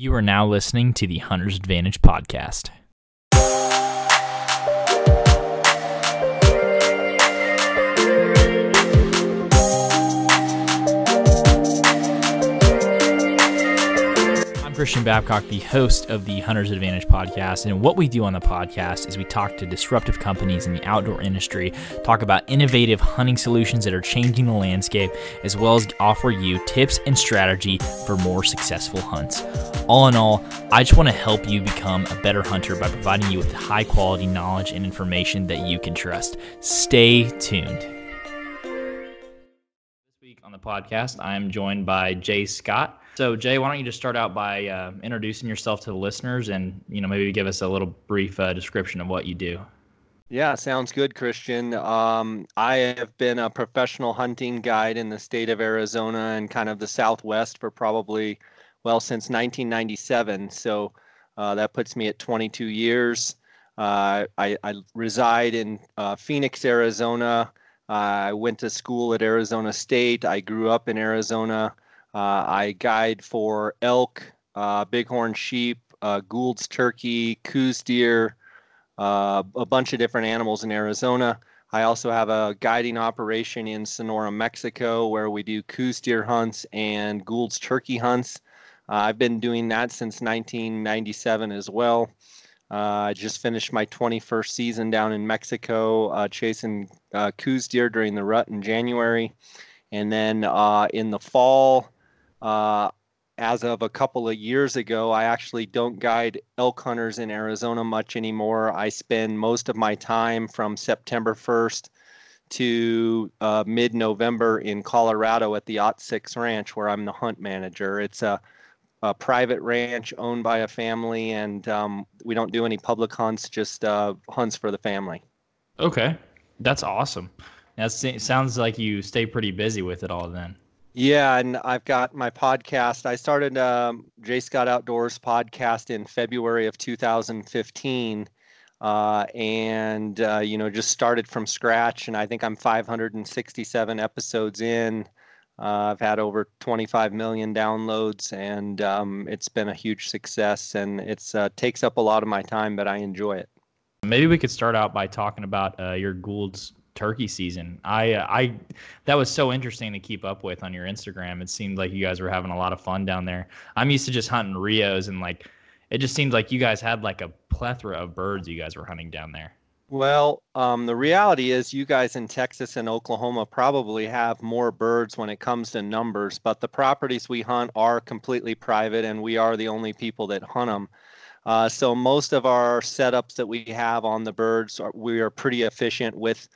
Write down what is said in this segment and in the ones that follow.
You are now listening to the Hunter's Advantage podcast. Christian Babcock, the host of the Hunter's Advantage podcast. And what we do on the podcast is we talk to disruptive companies in the outdoor industry, talk about innovative hunting solutions that are changing the landscape, as well as offer you tips and strategy for more successful hunts. All in all, I just want to help you become a better hunter by providing you with high quality knowledge and information that you can trust. Stay tuned. On the podcast, I am joined by Jay Scott. So, Jay, why don't you just start out by uh, introducing yourself to the listeners and you know maybe give us a little brief uh, description of what you do. Yeah, sounds good, Christian. Um, I have been a professional hunting guide in the state of Arizona and kind of the Southwest for probably well since 1997. So uh, that puts me at 22 years. Uh, I, I, reside in uh, Phoenix, Arizona. I went to school at Arizona State. I grew up in Arizona. Uh, I guide for elk, uh, bighorn sheep, uh, Gould's turkey, Coues deer, a bunch of different animals in Arizona. I also have a guiding operation in Sonora, Mexico, where we do Coues deer hunts and Gould's turkey hunts. Uh, I've been doing that since 1997 as well. Uh, I just finished my 21st season down in Mexico, uh, chasing Coues deer during the rut in January. And then in the fall, uh, as of a couple of years ago, I actually don't guide elk hunters in Arizona much anymore. I spend most of my time from September 1st to uh, mid November in Colorado at the Ot 6 Ranch, where I'm the hunt manager. It's a a private ranch owned by a family, and um, we don't do any public hunts, just uh, hunts for the family. Okay, that's awesome. That sounds like you stay pretty busy with it all then. Yeah, and I've got my podcast. I started um, Jay Scott Outdoors podcast in February of 2015, uh, and uh, you know just started from scratch. And I think I'm 567 episodes in. Uh, I've had over 25 million downloads, and um, it's been a huge success. And it uh, takes up a lot of my time, but I enjoy it. Maybe we could start out by talking about uh, your Gould's turkey season. I, uh, I, that was so interesting to keep up with on your Instagram. It seemed like you guys were having a lot of fun down there. I'm used to just hunting Rios, and like, it just seemed like you guys had like a plethora of birds you guys were hunting down there. Well, um, the reality is, you guys in Texas and Oklahoma probably have more birds when it comes to numbers, but the properties we hunt are completely private, and we are the only people that hunt them. Uh, so most of our setups that we have on the birds, are, we are pretty efficient with,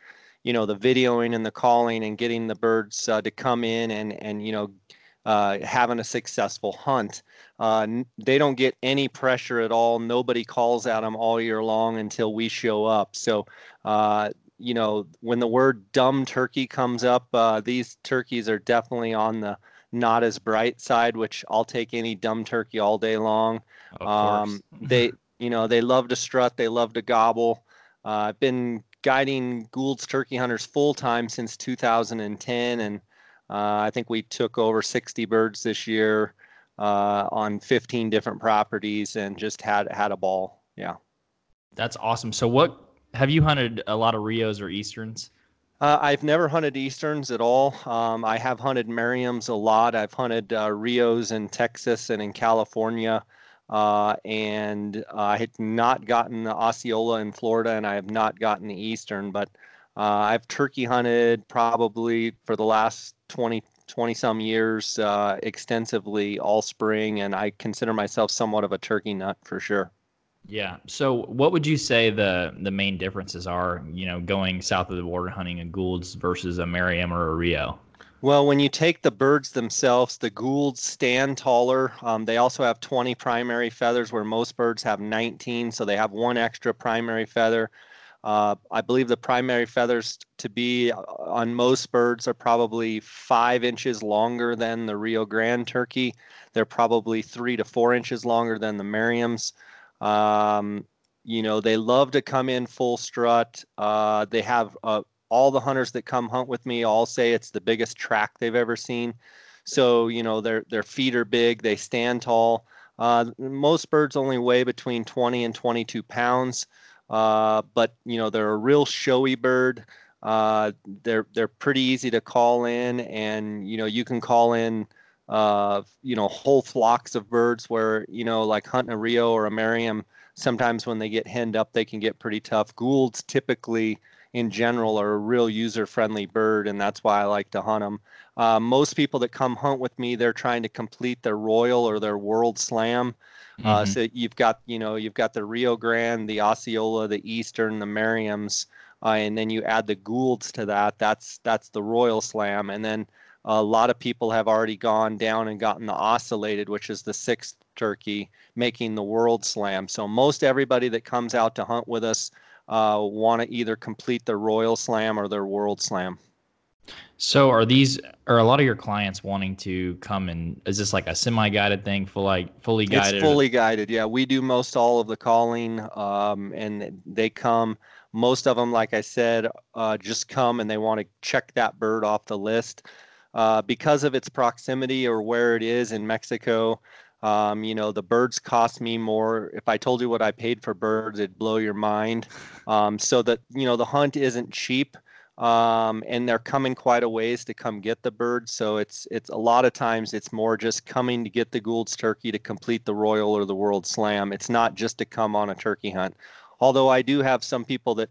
you know, the videoing and the calling and getting the birds uh, to come in and and you know uh, having a successful hunt. Uh, they don't get any pressure at all. Nobody calls at them all year long until we show up. So, uh, you know, when the word dumb turkey comes up, uh, these turkeys are definitely on the not as bright side, which I'll take any dumb turkey all day long. Um, they, you know, they love to strut, they love to gobble. Uh, I've been guiding Gould's turkey hunters full time since 2010, and uh, I think we took over 60 birds this year uh, on 15 different properties and just had had a ball. Yeah. That's awesome. So what have you hunted a lot of Rios or Easterns? Uh, I've never hunted Easterns at all. Um, I have hunted Merriam's a lot. I've hunted uh, Rios in Texas and in California. Uh, and I had not gotten the Osceola in Florida, and I have not gotten the Eastern, but uh, I've turkey hunted probably for the last 20, 20 some years uh, extensively all spring, and I consider myself somewhat of a turkey nut for sure. Yeah. So, what would you say the the main differences are? You know, going south of the border hunting a Gould's versus a Merriam or a Rio. Well, when you take the birds themselves, the Goulds stand taller. Um, they also have 20 primary feathers, where most birds have 19, so they have one extra primary feather. Uh, I believe the primary feathers to be uh, on most birds are probably five inches longer than the Rio Grande turkey. They're probably three to four inches longer than the Merriams. Um, you know, they love to come in full strut. Uh, they have uh, all the hunters that come hunt with me all say it's the biggest track they've ever seen. So, you know, their their feet are big, they stand tall. Uh, most birds only weigh between 20 and 22 pounds, uh, but you know they're a real showy bird. Uh, they're they're pretty easy to call in, and you know you can call in uh, you know whole flocks of birds where you know like hunting a Rio or a Merriam. Sometimes when they get henned up, they can get pretty tough. Goulds typically in general are a real user friendly bird, and that's why I like to hunt them. Uh, most people that come hunt with me, they're trying to complete their Royal or their World Slam. Uh, mm-hmm. so you've got, you know, you've got the Rio Grande, the Osceola, the Eastern, the Merriams, uh, and then you add the Goulds to that. That's that's the Royal Slam, and then a lot of people have already gone down and gotten the Ocellated, which is the sixth turkey, making the World Slam. So most everybody that comes out to hunt with us uh, want to either complete their Royal Slam or their World Slam. So are these are a lot of your clients wanting to come and is this like a semi-guided thing, full like fully guided? It's fully guided. Yeah, we do most all of the calling, um, and they come. Most of them, like I said, uh, just come and they want to check that bird off the list uh, because of its proximity or where it is in Mexico. Um, you know, the birds cost me more. If I told you what I paid for birds, it'd blow your mind. Um, so that, you know, the hunt isn't cheap. Um, and they're coming quite a ways to come get the birds. So it's it's a lot of times it's more just coming to get the Gould's turkey to complete the Royal or the World Slam. It's not just to come on a turkey hunt. Although I do have some people that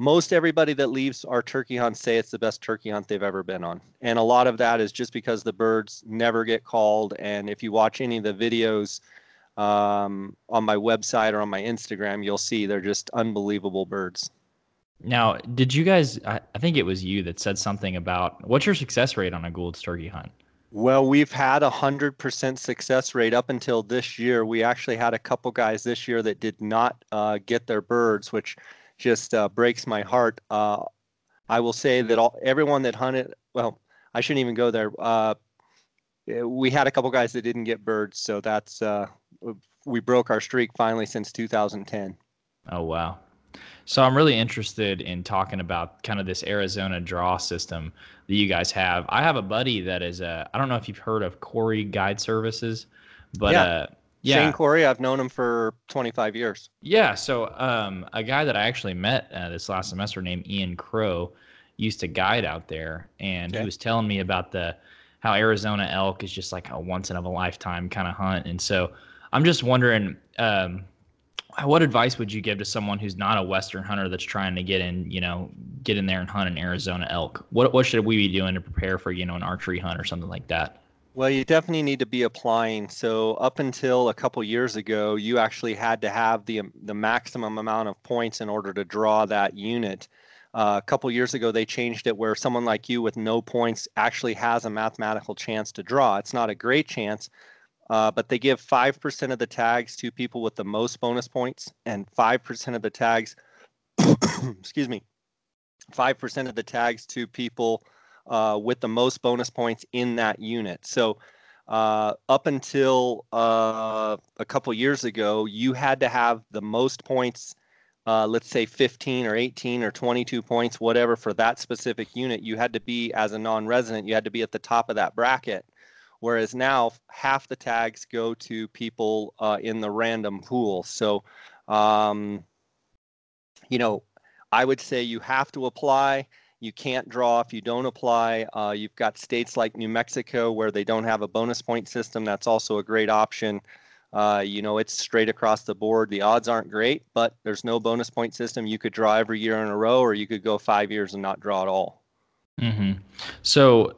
most everybody that leaves our turkey hunt say it's the best turkey hunt they've ever been on. And a lot of that is just because the birds never get called. And if you watch any of the videos um, on my website or on my Instagram, you'll see they're just unbelievable birds. Now, did you guys? I, I think it was you that said something about what's your success rate on a Gould's turkey hunt? Well, we've had a hundred percent success rate up until this year. We actually had a couple guys this year that did not uh, get their birds, which just uh, breaks my heart. Uh, I will say that all everyone that hunted, well, I shouldn't even go there. Uh, eh, we had a couple guys that didn't get birds, so that's uh, we broke our streak finally since 2010. Oh wow! So I'm really interested in talking about kind of this Arizona draw system that you guys have. I have a buddy that is a I don't know if you've heard of Corey Guide Services, but yeah. Yeah. Shane Corey, I've known him for 25 years. Yeah. So, um, a guy that I actually met uh, this last semester named Ian Crow used to guide out there, and okay. he was telling me about the how Arizona elk is just like a once in a lifetime kind of hunt. And so, I'm just wondering, um, what advice would you give to someone who's not a Western hunter that's trying to get in, you know, get in there and hunt an Arizona elk? What what should we be doing to prepare for, you know, an archery hunt or something like that? Well, you definitely need to be applying. So up until a couple years ago, you actually had to have the the maximum amount of points in order to draw that unit. Uh, a couple years ago, they changed it where someone like you with no points actually has a mathematical chance to draw. It's not a great chance, uh, but they give 5% of the tags to people with the most bonus points and 5% of the tags, excuse me, 5% of the tags to people uh, with the most bonus points in that unit. So uh, up until uh, a couple years ago, you had to have the most points, uh, let's say 15 or 18 or 22 points, whatever, for that specific unit. You had to be, as a non resident, you had to be at the top of that bracket. Whereas now, half the tags go to people uh, in the random pool. So, um, you know, I would say you have to apply you can't draw if you don't apply. Uh, you've got states like New Mexico where they don't have a bonus point system. That's also a great option. Uh, you know, it's straight across the board. The odds aren't great, but there's no bonus point system. You could draw every year in a row, or you could go five years and not draw at all. Mm-hmm. So,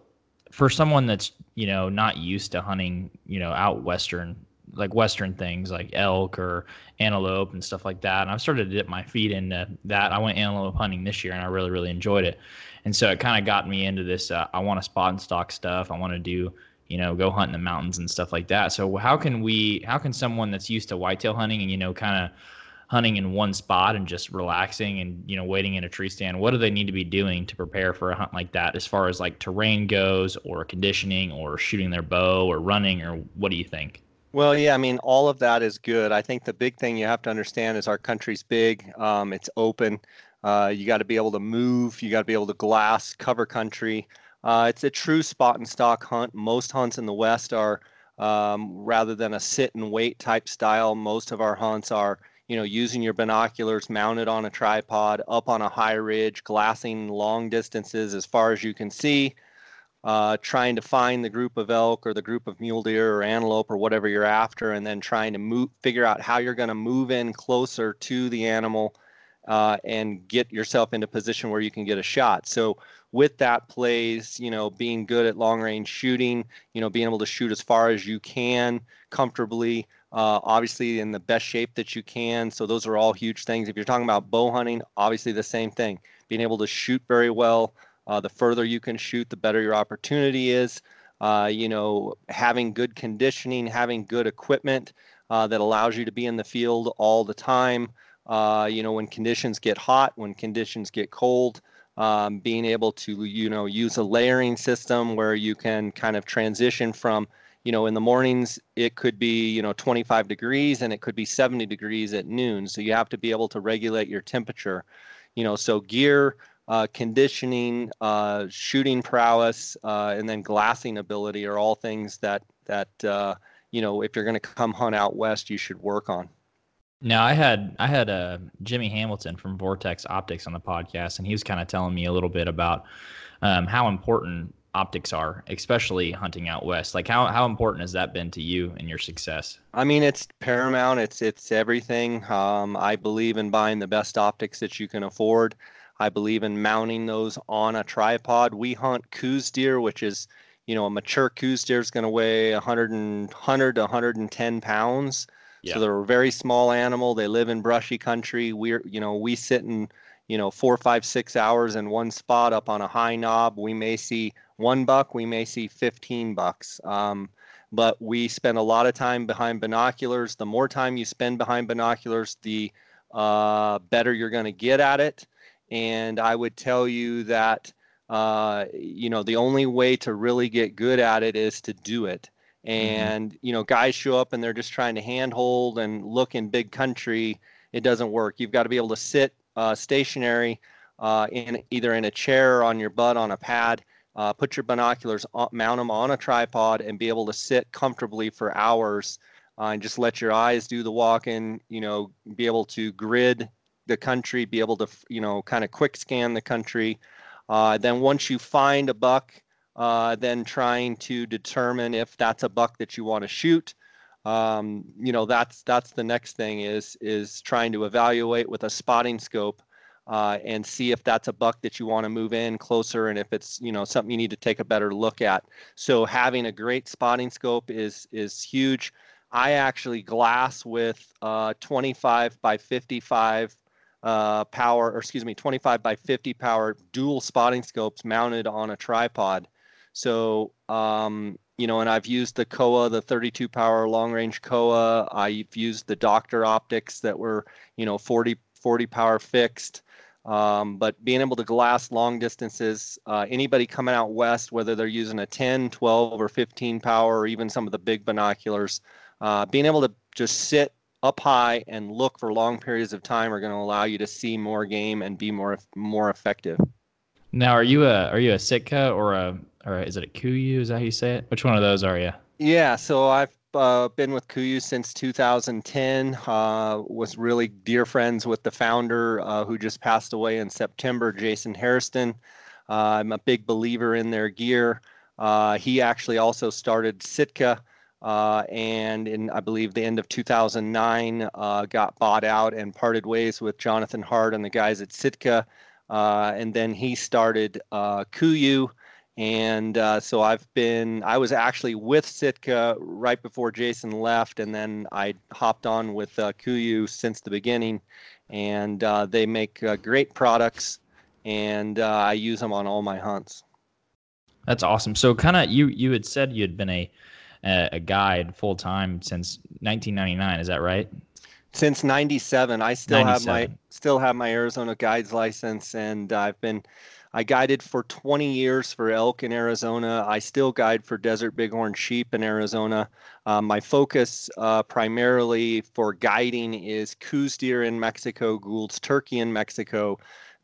for someone that's you know not used to hunting, you know, out western like western things like elk or antelope and stuff like that. And I've started to dip my feet into that. I went antelope hunting this year and I really really enjoyed it. And so it kind of got me into this. Uh, I want to spot and stock stuff. I want to do you know go hunt in the mountains and stuff like that. So how can we? How can someone that's used to whitetail hunting and you know kind of hunting in one spot and just relaxing and you know waiting in a tree stand what do they need to be doing to prepare for a hunt like that as far as like terrain goes or conditioning or shooting their bow or running or what do you think well, yeah, I mean, all of that is good. I think the big thing you have to understand is our country's big. Um, it's open. Uh, you got to be able to move. You got to be able to glass, cover country. Uh, it's a true spot and stock hunt. Most hunts in the West are um, rather than a sit and wait type style. Most of our hunts are, you know, using your binoculars mounted on a tripod up on a high ridge, glassing long distances as far as you can see, uh, trying to find the group of elk or the group of mule deer or antelope or whatever you're after, and then trying to move, figure out how you're going to move in closer to the animal uh, and get yourself into position where you can get a shot. So with that plays, you know, being good at long range shooting, you know, being able to shoot as far as you can comfortably, uh, obviously in the best shape that you can. So those are all huge things. If you're talking about bow hunting, obviously the same thing. Being able to shoot very well. Uh, the further you can shoot, the better your opportunity is. Uh, you know, having good conditioning, having good equipment uh, that allows you to be in the field all the time. Uh, you know, when conditions get hot, when conditions get cold, um, being able to, you know, use a layering system where you can kind of transition from, you know, in the mornings it could be, you know, 25 degrees and it could be 70 degrees at noon. So you have to be able to regulate your temperature. You know, so gear, uh, conditioning, uh, shooting prowess, uh, and then glassing ability are all things that that uh, you know if you're going to come hunt out west, you should work on. Now I had I had uh, Jimmy Hamilton from Vortex Optics on the podcast, and he was kind of telling me a little bit about um, how important optics are, especially hunting out west. Like how how important has that been to you and your success? I mean, it's paramount. It's it's everything. Um, I believe in buying the best optics that you can afford. I believe in mounting those on a tripod. We hunt Coues deer, which is you know a mature Coues deer is going to weigh 100 and, 100 to 110 pounds. Yeah. So they're a very small animal. They live in brushy country. We're, you know, we sit in, you know, four, five, six hours in one spot up on a high knob. We may see one buck. We may see 15 bucks. Um, but we spend a lot of time behind binoculars. The more time you spend behind binoculars, the uh, better you're going to get at it. And I would tell you that, uh, you know, the only way to really get good at it is to do it. Mm-hmm. and mm-hmm. you know guys show up and they're just trying to handhold and look in big country it doesn't work you've got to be able to sit uh, stationary uh, in either in a chair or on your butt on a pad uh, put your binoculars on, mount them on a tripod and be able to sit comfortably for hours uh, and just let your eyes do the walking you know be able to grid the country be able to you know kind of quick scan the country uh, then once you find a buck uh, then trying to determine if that's a buck that you want to shoot. Um, you know, that's that's the next thing is is trying to evaluate with a spotting scope uh, and see if that's a buck that you want to move in closer and if it's you know something you need to take a better look at. So having a great spotting scope is is huge. I actually glass with uh, 25 by 55 uh, power, or excuse me, 25 by 50 power dual spotting scopes mounted on a tripod. So, um, you know, and I've used the Kowa, the 32 power long range Kowa. I've used the Docter optics that were, you know, 40, 40 power fixed. Um, but being able to glass long distances, uh, anybody coming out west, whether they're using a 10, 12, or 15 power, or even some of the big binoculars, uh, being able to just sit up high and look for long periods of time are going to allow you to see more game and be more more effective. Now, are you a are you a Sitka or a or is it a Kuiu? Is that how you say it? Which one of those are you? Yeah, so I've uh, been with Kuiu since 2010. Uh, was really dear friends with the founder uh, who just passed away in September, Jason Hairston. Uh, I'm a big believer in their gear. Uh, he actually also started Sitka. Uh, and in I believe the end of 2009, got bought out and parted ways with Jonathan Hart and the guys at Sitka. Uh, and then he started uh, Kuiu. And uh, so I've been, I was actually with Sitka right before Jason left, and then I hopped on with uh, Kuiu since the beginning. And uh, they make uh, great products, and uh, I use them on all my hunts. That's awesome. So, kind of, you you had said you had been a a guide full time since 1999. Is that right? since 97 i still 97. have my still have my arizona guides license and i've been i guided for 20 years for elk in arizona i still guide for desert bighorn sheep in arizona uh, my focus uh, primarily for guiding is Coues deer in mexico gould's turkey in mexico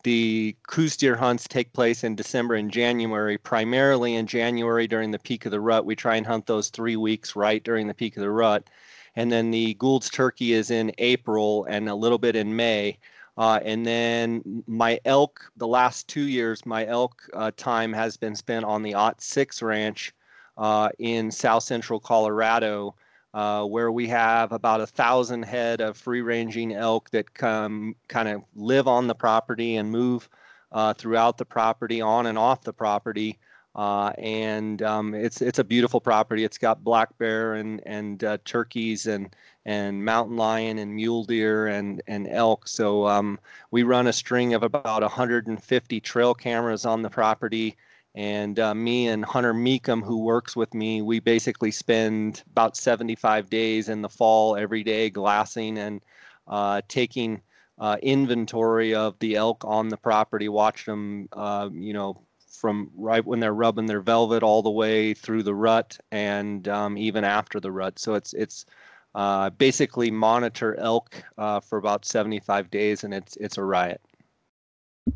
the Coues deer hunts take place in December and January, primarily in January during the peak of the rut. We try and hunt those three weeks right during the peak of the rut. And then the Gould's turkey is in April and a little bit in May. Uh, and then my elk, the last two years, my elk uh, time has been spent on the Ot 6 ranch uh, in south central Colorado uh, where we have about a thousand head of free ranging elk that come kind of live on the property and move uh, throughout the property, on and off the property. Uh, and um, it's it's a beautiful property. It's got black bear and and uh, turkeys and and mountain lion and mule deer and and elk. So um, we run a string of about 150 trail cameras on the property and uh, me and Hunter Meekum, who works with me, we basically spend about 75 days in the fall every day glassing and uh, taking uh, inventory of the elk on the property, watch them, uh, you know, from right when they're rubbing their velvet all the way through the rut and um, even after the rut. So it's it's uh, basically monitor elk uh, for about 75 days, and it's it's a riot.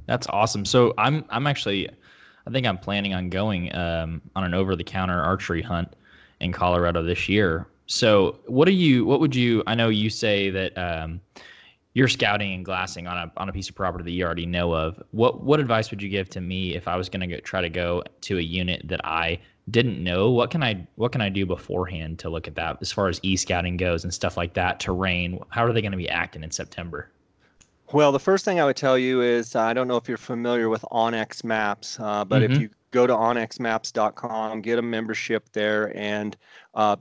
That's awesome. So I'm I'm actually I think I'm planning on going um, on an over-the-counter archery hunt in Colorado this year. So, what do you? What would you? I know you say that um, you're scouting and glassing on a on a piece of property that you already know of. What what advice would you give to me if I was going to try to go to a unit that I didn't know? What can I what can I do beforehand to look at that as far as e scouting goes and stuff like that? Terrain. How are they going to be acting in September? Well, the first thing I would tell you is uh, I don't know if you're familiar with onX Maps, uh, but mm-hmm. if you go to onxmaps.com, get a membership there, and uh,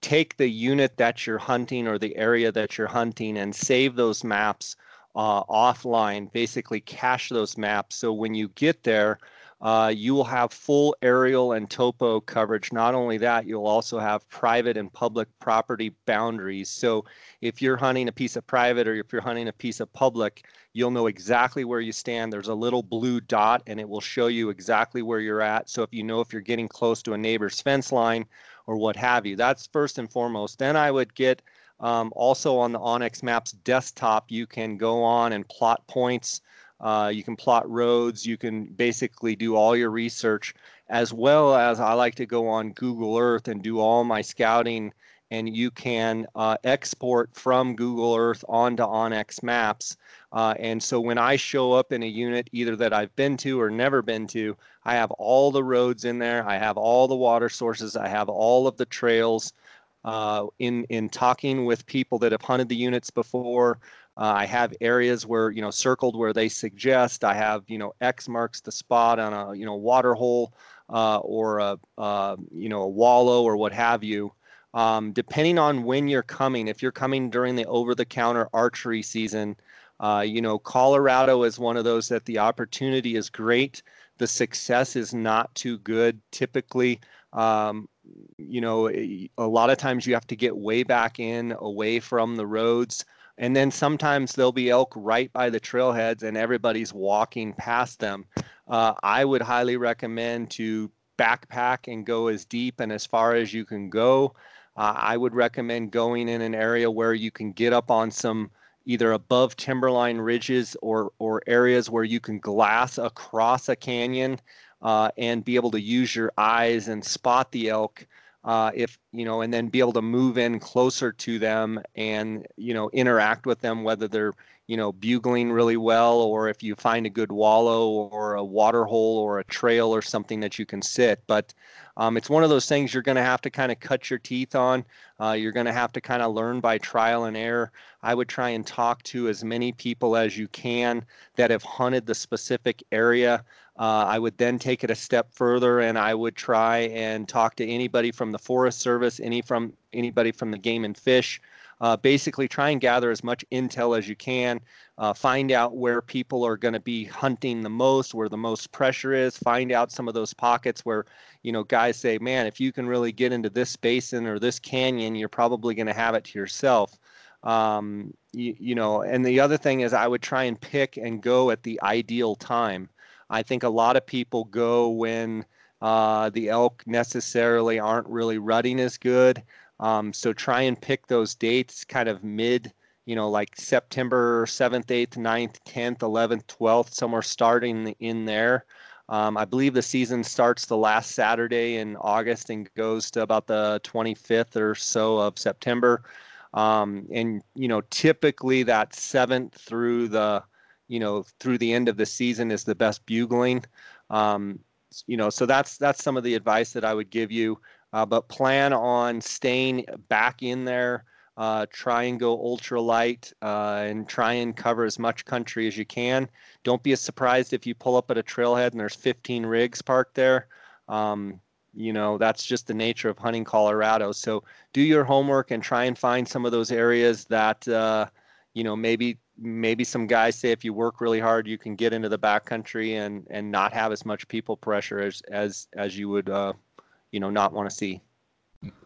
take the unit that you're hunting or the area that you're hunting and save those maps uh, offline. Basically, cache those maps so when you get there, uh, you will have full aerial and topo coverage. Not only that, you'll also have private and public property boundaries. So if you're hunting a piece of private or if you're hunting a piece of public, you'll know exactly where you stand. There's a little blue dot and it will show you exactly where you're at. So if you know if you're getting close to a neighbor's fence line or what have you, that's first and foremost. Then I would get um, also on the onX Maps desktop, you can go on and plot points uh, you can plot roads. You can basically do all your research, as well as I like to go on Google Earth and do all my scouting. And you can uh, export from Google Earth onto onX Maps. Uh, and so when I show up in a unit, either that I've been to or never been to, I have all the roads in there. I have all the water sources. I have all of the trails. Uh, in in talking with people that have hunted the units before, uh, I have areas where, you know, circled where they suggest. I have, you know, X marks the spot on a, you know, water hole uh, or a, uh, you know, a wallow or what have you. Um, depending on when you're coming, if you're coming during the over-the-counter archery season, uh, you know, Colorado is one of those that the opportunity is great. The success is not too good. Typically, um, you know, a lot of times you have to get way back in, away from the roads. And then sometimes there'll be elk right by the trailheads and everybody's walking past them. Uh, I would highly recommend to backpack and go as deep and as far as you can go. Uh, I would recommend going in an area where you can get up on some either above timberline ridges or, or areas where you can glass across a canyon uh, and be able to use your eyes and spot the elk uh, if you know, and then be able to move in closer to them and you know interact with them, whether they're you know bugling really well or if you find a good wallow or a water hole or a trail or something that you can sit. But um, it's one of those things you're going to have to kind of cut your teeth on. Uh, you're going to have to kind of learn by trial and error. I would try and talk to as many people as you can that have hunted the specific area. Uh, I would then take it a step further and I would try and talk to anybody from the Forest Service, any from anybody from the Game and Fish. Uh, basically, try and gather as much intel as you can. Uh, find out where people are going to be hunting the most, where the most pressure is. Find out some of those pockets where, you know, guys say, "Man, if you can really get into this basin or this canyon, you're probably going to have it to yourself." Um, you, you know, and the other thing is, I would try and pick and go at the ideal time. I think a lot of people go when uh, the elk necessarily aren't really rutting as good. Um, so try and pick those dates kind of mid you know, like September 7th, 8th, 9th, 10th, 11th, 12th, somewhere starting in there. Um, I believe the season starts the last Saturday in August and goes to about the 25th or so of September. Um, and you know, typically that seventh through the, you know, through the end of the season is the best bugling. Um, you know, so that's that's some of the advice that I would give you. Uh, but plan on staying back in there. Uh, try and go ultra light uh, and try and cover as much country as you can. Don't be surprised if you pull up at a trailhead and there's 15 rigs parked there. Um, you know, that's just the nature of hunting Colorado. So do your homework and try and find some of those areas that, uh, you know, maybe maybe some guys say if you work really hard, you can get into the backcountry and and not have as much people pressure as as as you would, uh, you know, not want to see.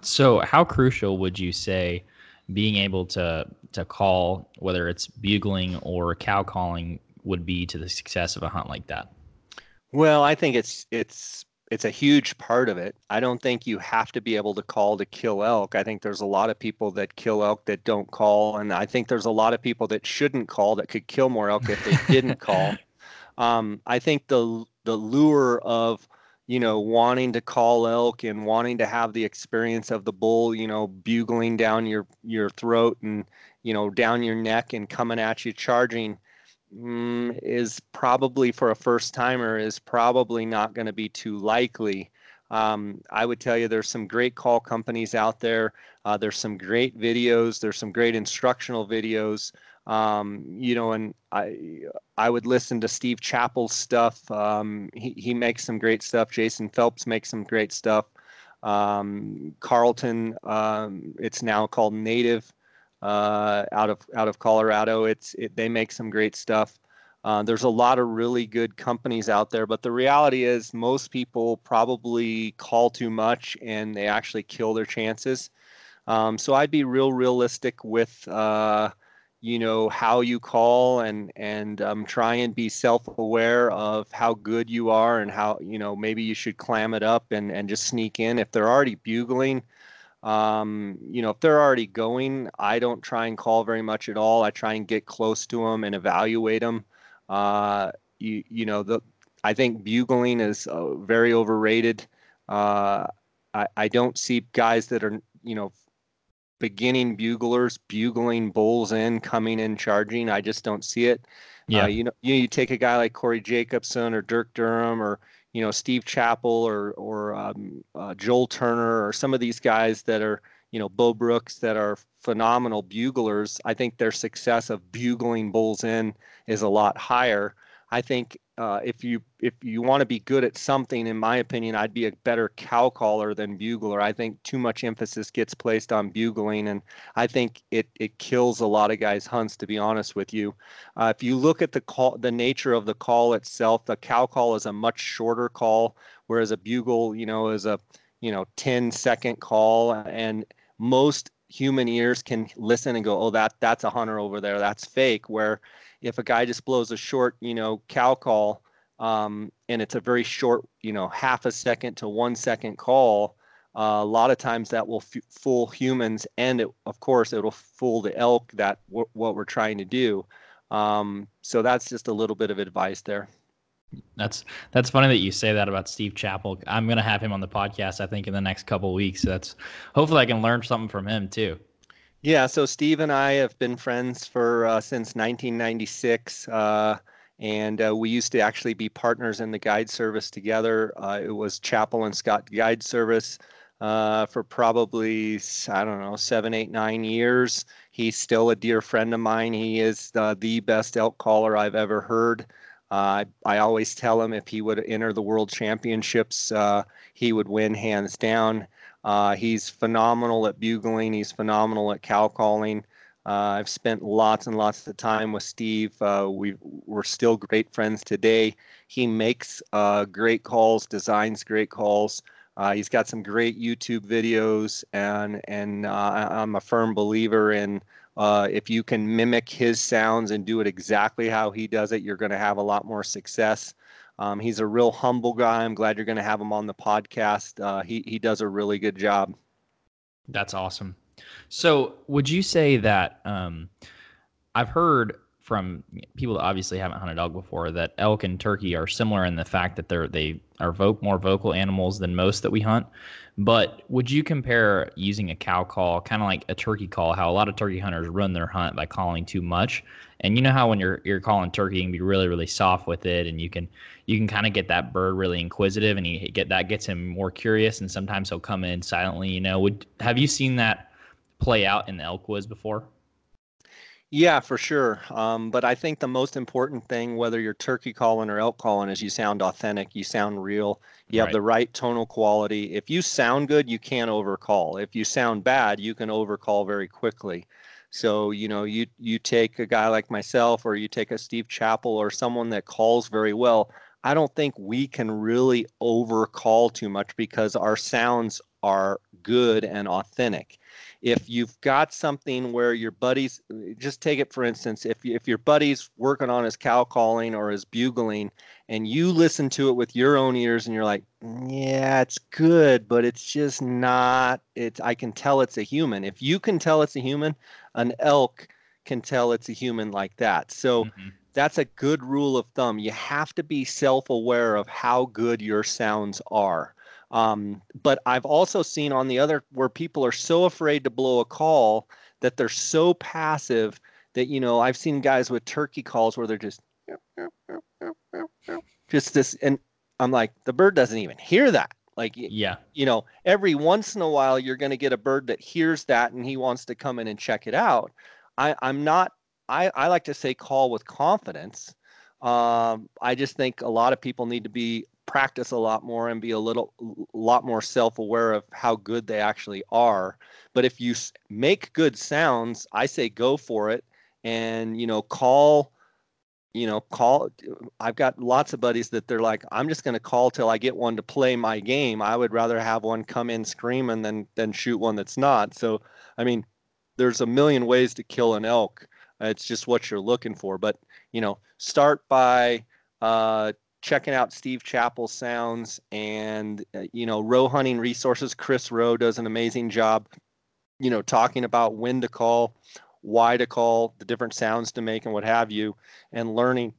So how crucial would you say? being able to to call whether it's bugling or cow calling would be to the success of a hunt like that? Well, I think it's it's it's a huge part of it. I don't think you have to be able to call to kill elk. I think there's a lot of people that kill elk that don't call, and I think there's a lot of people that shouldn't call that could kill more elk if they didn't call. Um, I think the the lure of you know, wanting to call elk and wanting to have the experience of the bull, you know, bugling down your your throat and you know down your neck and coming at you charging mm, is probably for a first timer is probably not going to be too likely. Um, I would tell you there's some great call companies out there. Uh, there's some great videos. There's some great instructional videos. Um, you know, and I I would listen to Steve Chappell's stuff. Um, he he makes some great stuff. Jason Phelps makes some great stuff. Um, Carlton, um, it's now called Native, uh, out of out of Colorado. It's it, they make some great stuff. Uh, there's a lot of really good companies out there, but the reality is most people probably call too much and they actually kill their chances. Um, so I'd be real realistic with. Uh, you know how you call and and um, try and be self-aware of how good you are and how you know maybe you should clam it up and and just sneak in if they're already bugling um, you know if they're already going i don't try and call very much at all i try and get close to them and evaluate them uh, you you know the i think bugling is uh, very overrated uh, I, I don't see guys that are you know beginning buglers bugling bulls in, coming in, charging. I just don't see it. Yeah. Uh, you know, you, you take a guy like Corey Jacobsen or Dirk Durham or you know Steve Chappell or or um, uh, Joel Turner or some of these guys that are you know Bo Brooks that are phenomenal buglers. I think their success of bugling bulls in is a lot higher. I think uh, if you if you want to be good at something, in my opinion, I'd be a better cow caller than bugler. I think too much emphasis gets placed on bugling, and I think it it kills a lot of guys' hunts. To be honest with you, uh, if you look at the call, the nature of the call itself, the cow call is a much shorter call, whereas a bugle, you know, is a you know 10 second call, and most human ears can listen and go, oh, that that's a hunter over there, that's fake. Where if a guy just blows a short, you know, cow call, um, and it's a very short, you know, half a second to one second call, uh, a lot of times that will f- fool humans, and it, of course, it'll fool the elk that w- what we're trying to do. Um, so that's just a little bit of advice there. That's that's funny that you say that about Steve Chappell. I'm gonna have him on the podcast, I think, in the next couple weeks. So that's hopefully I can learn something from him too. Yeah, so Steve and I have been friends for uh, since 1996, uh, and uh, we used to actually be partners in the guide service together. Uh, it was Chappell and Scott Guide Service uh, for probably I don't know seven, eight, nine years. He's still a dear friend of mine. He is the best elk caller I've ever heard. Uh, I, I always tell him if he would enter the world championships, he would win hands down. Uh, he's phenomenal at bugling. He's phenomenal at cow calling. Uh, I've spent lots and lots of time with Steve. Uh, we we're still great friends today. He makes uh, great calls, designs great calls. Uh, he's got some great YouTube videos, and and uh, I'm a firm believer in if you can mimic his sounds and do it exactly how he does it, you're going to have a lot more success. Um, he's a real humble guy. I'm glad you're going to have him on the podcast. Uh, he he does a really good job. That's awesome. So, would you say that um, I've heard from people that obviously haven't hunted elk before that elk and turkey are similar in the fact that they're they are vo- more vocal animals than most that we hunt. But would you compare using a cow call, kind of like a turkey call, how a lot of turkey hunters run their hunt by calling too much? And you know how when you're you're calling turkey, you can be really really soft with it, and you can you can kind of get that bird really inquisitive, and you get that gets him more curious, and sometimes he'll come in silently. You know, would have you seen that play out in the elk woods before? Yeah, for sure. Um, but I think the most important thing, whether you're turkey calling or elk calling, is you sound authentic, you sound real, you have right. the right tonal quality. If you sound good, you can't overcall. If you sound bad, you can overcall very quickly. So you know, you you take a guy like myself, or you take a Steve Chappell, or someone that calls very well. I don't think we can really overcall too much because our sounds are good and authentic. If you've got something where your buddies just take it for instance if, if your buddy's working on his cow calling or his bugling and you listen to it with your own ears and you're like yeah it's good but it's just not it's i can tell it's a human. If you can tell it's a human an elk can tell it's a human like that. So mm-hmm. That's a good rule of thumb you have to be self-aware of how good your sounds are um, but I've also seen on the other where people are so afraid to blow a call that they're so passive that you know I've seen guys with turkey calls where they're just just this and I'm like the bird doesn't even hear that. Like yeah, you know, every once in a while you're going to get a bird that hears that and he wants to come in and check it out. I, I'm not. I, I like to say call with confidence. Um, I just think a lot of people need to be practice a lot more and be a little lot more self-aware of how good they actually are. But if you make good sounds i say go for it and you know call you know call i've got lots of buddies that they're like i'm just going to call till i get one to play my game. I would rather have one come in screaming than than shoot one that's not. So i mean there's a million ways to kill an elk it's just what you're looking for but you know start by uh, checking out Steve Chappell's sounds and uh, you know roe hunting resources. Chris Rowe does an amazing job, you know, talking about when to call, why to call, the different sounds to make, and what have you, and learning,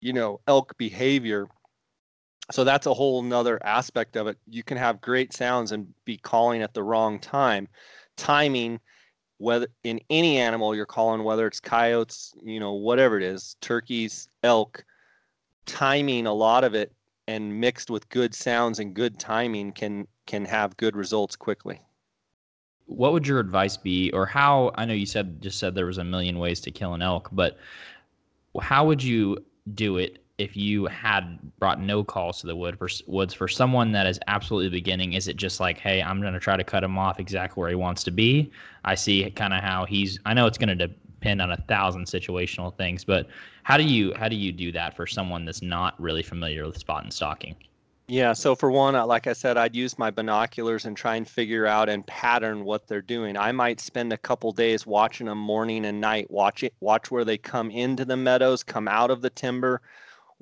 you know, elk behavior. So that's a whole nother aspect of it. You can have great sounds and be calling at the wrong time. Timing, whether in any animal you're calling, whether it's coyotes, you know, whatever it is, turkeys, elk, timing a lot of it and mixed with good sounds and good timing can can have good results quickly. What would your advice be or how i know you said just said there was a million ways to kill an elk but how would you do it if you had brought no calls to the wood for, woods for someone that is absolutely beginning is it just like hey i'm going to try to cut him off exactly where he wants to be i see kind of how he's i know it's going to depend on a thousand situational things but how do you how do you do that for someone that's not really familiar with spot and stalking? Yeah, so for one, uh, like I said, I'd use my binoculars and try and figure out and pattern what they're doing. I might spend a couple days watching them morning and night, watch it, watch where they come into the meadows, come out of the timber,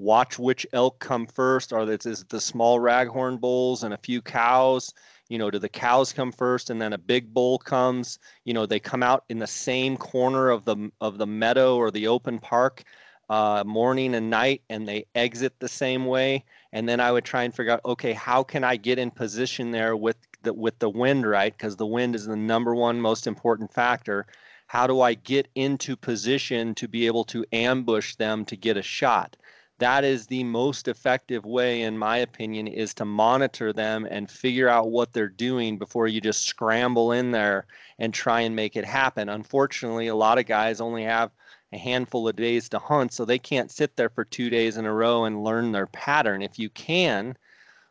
watch which elk come first. Are this is the small raghorn bulls and a few cows? You know, do the cows come first and then a big bull comes? You know, they come out in the same corner of the of the meadow or the open park uh, morning and night and they exit the same way and then i would try and figure out okay how can i get in position there with the with the wind right because the wind is the number one most important factor how do i get into position to be able to ambush them to get a shot that is the most effective way in my opinion is to monitor them and figure out what they're doing before you just scramble in there and try and make it happen unfortunately a lot of guys only have a handful of days to hunt, so they can't sit there for two days in a row and learn their pattern. If you can,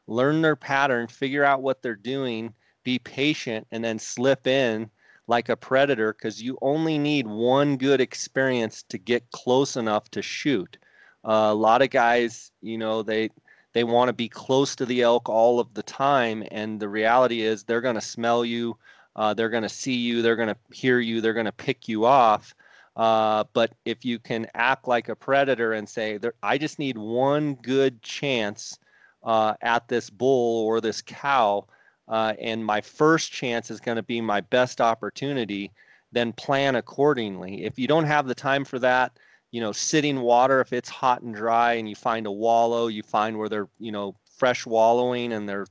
learn their pattern, figure out what they're doing, be patient, and then slip in like a predator because you only need one good experience to get close enough to shoot. A lot of guys, you know, they they want to be close to the elk all of the time, and the reality is they're going to smell you, uh, they're going to see you, they're going to hear you, they're going to pick you off. Uh, but if you can act like a predator and say, I just need one good chance uh, at this bull or this cow, uh, and my first chance is going to be my best opportunity, then plan accordingly. If you don't have the time for that, you know, sitting water, if it's hot and dry and you find a wallow, you find where they're, you know, fresh wallowing and they're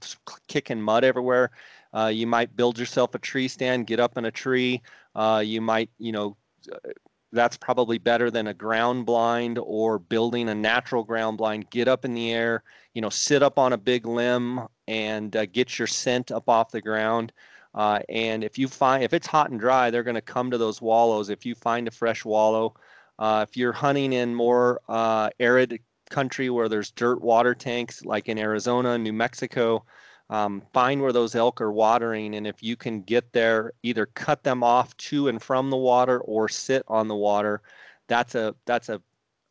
kicking mud everywhere. Uh, you might build yourself a tree stand, get up in a tree. Uh, you might, you know, that's probably better than a ground blind or building a natural ground blind. Get up in the air, you know, sit up on a big limb and uh, get your scent up off the ground. Uh, and if you find if it's hot and dry, they're going to come to those wallows. If you find a fresh wallow, uh, if you're hunting in more uh, arid country where there's dirt water tanks, like in Arizona, New Mexico, um, find where those elk are watering and if you can get there either cut them off to and from the water or sit on the water that's a that's a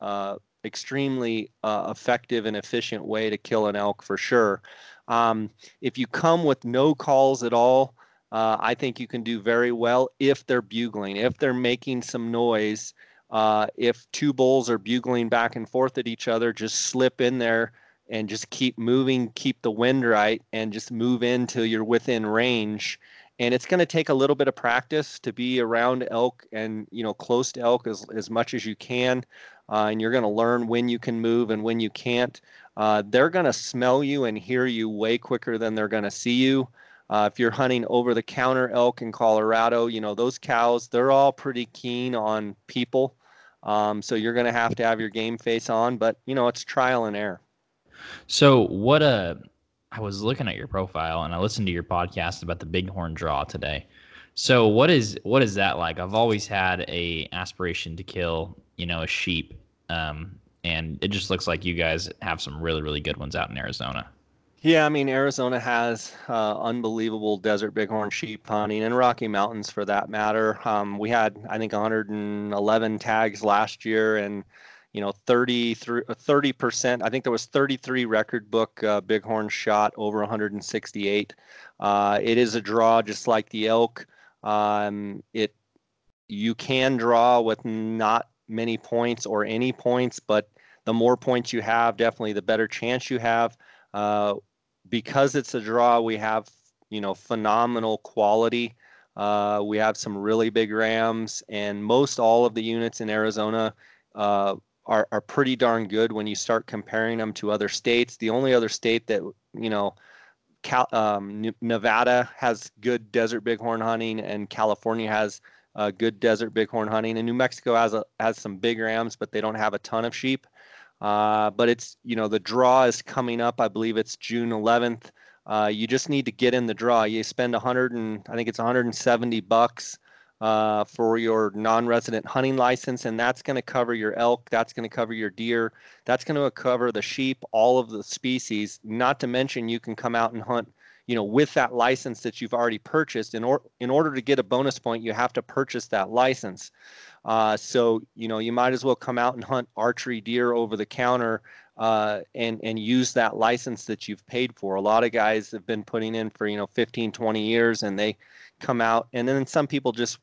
uh, extremely uh, effective and efficient way to kill an elk for sure. Um, if you come with no calls at all uh, i think you can do very well if they're bugling if they're making some noise uh, if two bulls are bugling back and forth at each other just slip in there and just keep moving, keep the wind right, and just move in till you're within range. And it's going to take a little bit of practice to be around elk and you know close to elk as, as much as you can. Uh, and you're going to learn when you can move and when you can't. Uh, they're going to smell you and hear you way quicker than they're going to see you. Uh, if you're hunting over the counter elk in Colorado, you know those cows they're all pretty keen on people. Um, so you're going to have to have your game face on, but you know it's trial and error. So what a uh, I was looking at your profile and I listened to your podcast about the bighorn draw today. So what is what is that like? I've always had a aspiration to kill, you know, a sheep. Um, and it just looks like you guys have some really really good ones out in Arizona. Yeah, I mean Arizona has uh, unbelievable desert bighorn sheep hunting, and Rocky Mountains for that matter. Um, we had I think 111 tags last year, and you know 30 30 percent i think there was 33 record book uh, bighorn shot over 168 uh, it is a draw just like the elk um, it you can draw with not many points or any points but the more points you have definitely the better chance you have uh, because it's a draw we have you know phenomenal quality uh, we have some really big rams and most all of the units in arizona uh, are, are pretty darn good when you start comparing them to other states. The only other state that, you know, Cal, um, Nevada has good desert bighorn hunting and California has uh, good desert bighorn hunting and New Mexico has a, has some big rams, but they don't have a ton of sheep. Uh, but it's, you know, the draw is coming up. I believe it's June 11th. Uh, you just need to get in the draw. You spend 100 and I think it's 170 bucks uh, for your non-resident hunting license, and that's going to cover your elk, that's going to cover your deer, that's going to cover the sheep, all of the species. Not to mention, you can come out and hunt, you know, with that license that you've already purchased. In order in order to get a bonus point, you have to purchase that license. Uh, so you know, you might as well come out and hunt archery deer over the counter. Uh, and and use that license that you've paid for. A lot of guys have been putting in for you know 15, 20 years, and they come out, and then some people just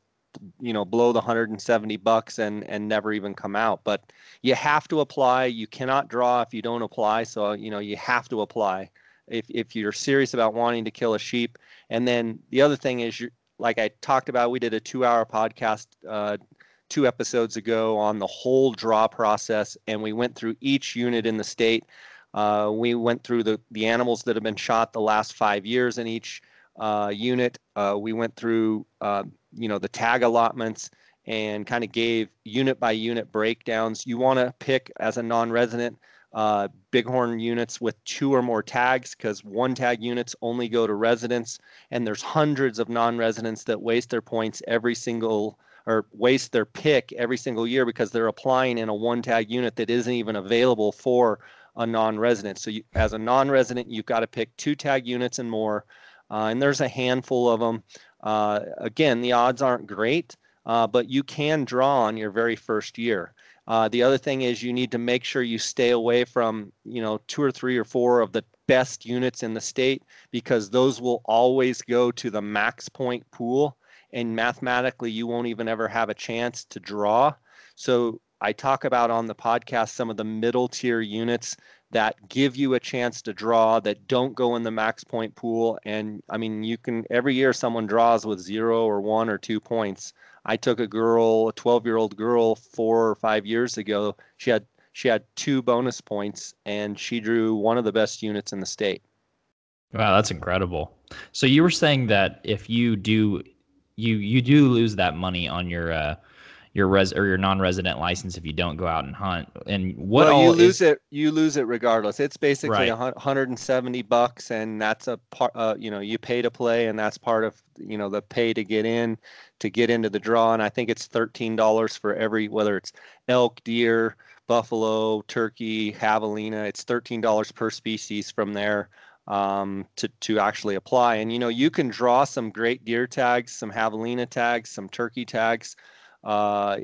you know blow the 170 bucks and and never even come out but you have to apply you cannot draw if you don't apply so you know you have to apply if if you're serious about wanting to kill a sheep. And then the other thing is you like i talked about we did a two hour podcast uh, two episodes ago on the whole draw process and we went through each unit in the state. Uh, we went through the the animals that have been shot the last five years in each uh, unit. Uh, we went through uh, you know the tag allotments and kind of gave unit by unit breakdowns. You want to pick as a non-resident uh, bighorn units with two or more tags because one tag units only go to residents, and there's hundreds of non-residents that waste their points every single or waste their pick every single year because they're applying in a one tag unit that isn't even available for a non-resident. So you, as a non-resident, you've got to pick two tag units and more, uh, and there's a handful of them. Uh, again, the odds aren't great, uh, but you can draw on your very first year. Uh, the other thing is you need to make sure you stay away from you know two or three or four of the best units in the state because those will always go to the max point pool and mathematically you won't even ever have a chance to draw so i talk about on the podcast some of the middle tier units that give you a chance to draw that don't go in the max point pool. And I mean, you can every year someone draws with zero or one or two points. I took a girl, a 12 year old girl, four or five years ago. She had she had two bonus points, and she drew one of the best units in the state. Wow, that's incredible. So you were saying that if you do, you you do lose that money on your uh, your res or your non-resident license if you don't go out and hunt. And what well, you is, lose it, you lose it regardless. It's basically right. 170 bucks, and that's a part. Uh, you know, you pay to play, and that's part of you know the pay to get in, to get into the draw. And I think it's thirteen dollars for every whether it's elk, deer, buffalo, turkey, javelina. It's thirteen dollars per species from there um, to to actually apply. And you know, you can draw some great deer tags, some javelina tags, some turkey tags uh,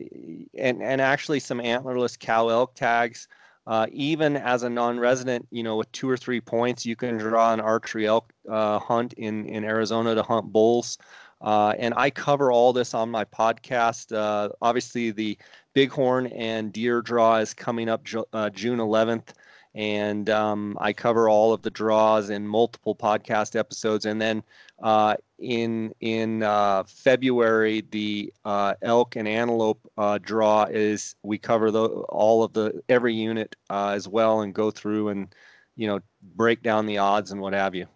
and and actually some antlerless cow elk tags. Uh, even as a non-resident, you know, with two or three points, you can draw an archery elk uh, hunt in in Arizona to hunt bulls. Uh, and I cover all this on my podcast. Uh, obviously, the bighorn and deer draw is coming up Ju- uh, June 11th and um, I cover all of the draws in multiple podcast episodes. And then uh, in in uh, February, the uh, elk and antelope uh, draw is we cover the all of the every unit uh, as well and go through and you know break down the odds and what have you.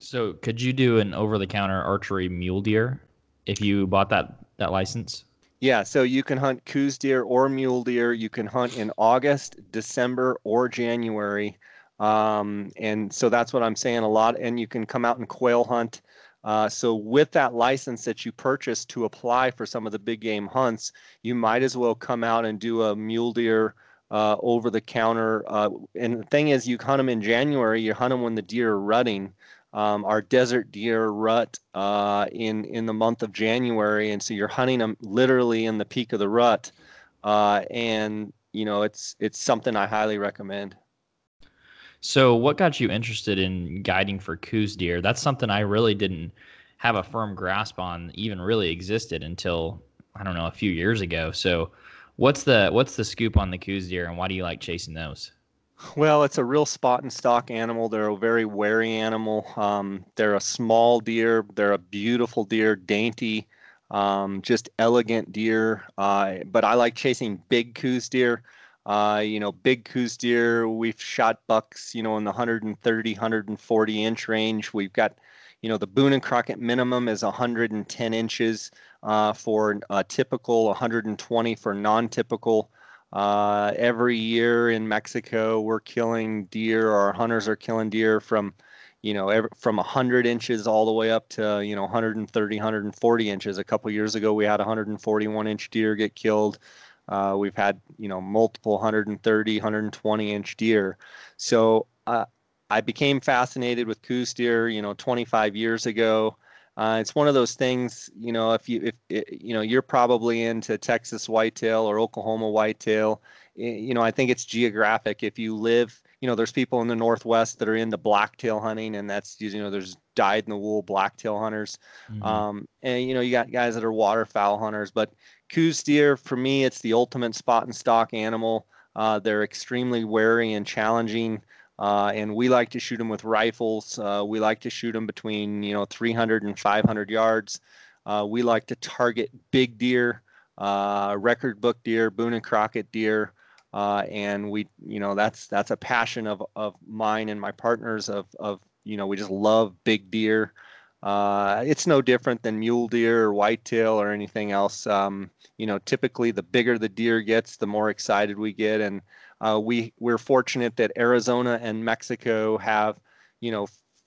So could you do an over-the-counter archery mule deer if you bought that that license? Yeah, so you can hunt Coues deer or mule deer. You can hunt in August, December, or January. Um, and so that's what I'm saying a lot. And you can come out and quail hunt. Uh, so with that license that you purchased to apply for some of the big game hunts, you might as well come out and do a mule deer uh, over the counter. Uh, and the thing is, you hunt them in January. You hunt them when the deer are rutting um, our desert deer rut uh, in in the month of January, and so you're hunting them literally in the peak of the rut, uh, and you know it's it's something I highly recommend. So, what got you interested in guiding for Coues deer? That's something I really didn't have a firm grasp on, even really existed until I don't know a few years ago. So, what's the what's the scoop on the Coues deer, and why do you like chasing those? Well, it's a real spot and stock animal. They're a very wary animal. Um, they're a small deer. They're a beautiful deer, dainty, um, just elegant deer. Uh, but I like chasing big Coues deer. Uh, you know, big Coues deer. We've shot bucks, you know, in the 130, 140 inch range. We've got, you know, the Boone and Crockett minimum is 110 inches uh, for a typical, 120 for non-typical. Uh, every year in Mexico, we're killing deer, our hunters are killing deer from, you know, every, from 100 inches all the way up to, you know, 130, 140 inches. A couple years ago, we had 141 inch deer get killed. Uh, we've had, you know, multiple 130, 120 inch deer. So uh, I became fascinated with Coues deer, you know, 25 years ago. Uh, it's one of those things, you know, if you if you know you're probably into Texas whitetail or Oklahoma whitetail, you know, I think it's geographic. If you live, you know, there's people in the Northwest that are into blacktail hunting, and that's you know, there's dyed in the wool blacktail hunters, mm-hmm. um, and you know, you got guys that are waterfowl hunters. But Coues deer, for me, it's the ultimate spot and stock animal. Uh, they're extremely wary and challenging. Uh, and we like to shoot them with rifles. Uh, we like to shoot them between you know 300 and 500 yards. Uh, we like to target big deer, uh, record book deer, Boone and Crockett deer, uh, and we you know that's that's a passion of of mine and my partners. Of of you know we just love big deer. Uh, it's no different than mule deer or whitetail or anything else. Um, you know, typically the bigger the deer gets, the more excited we get, and uh, we we're fortunate that Arizona and Mexico have you know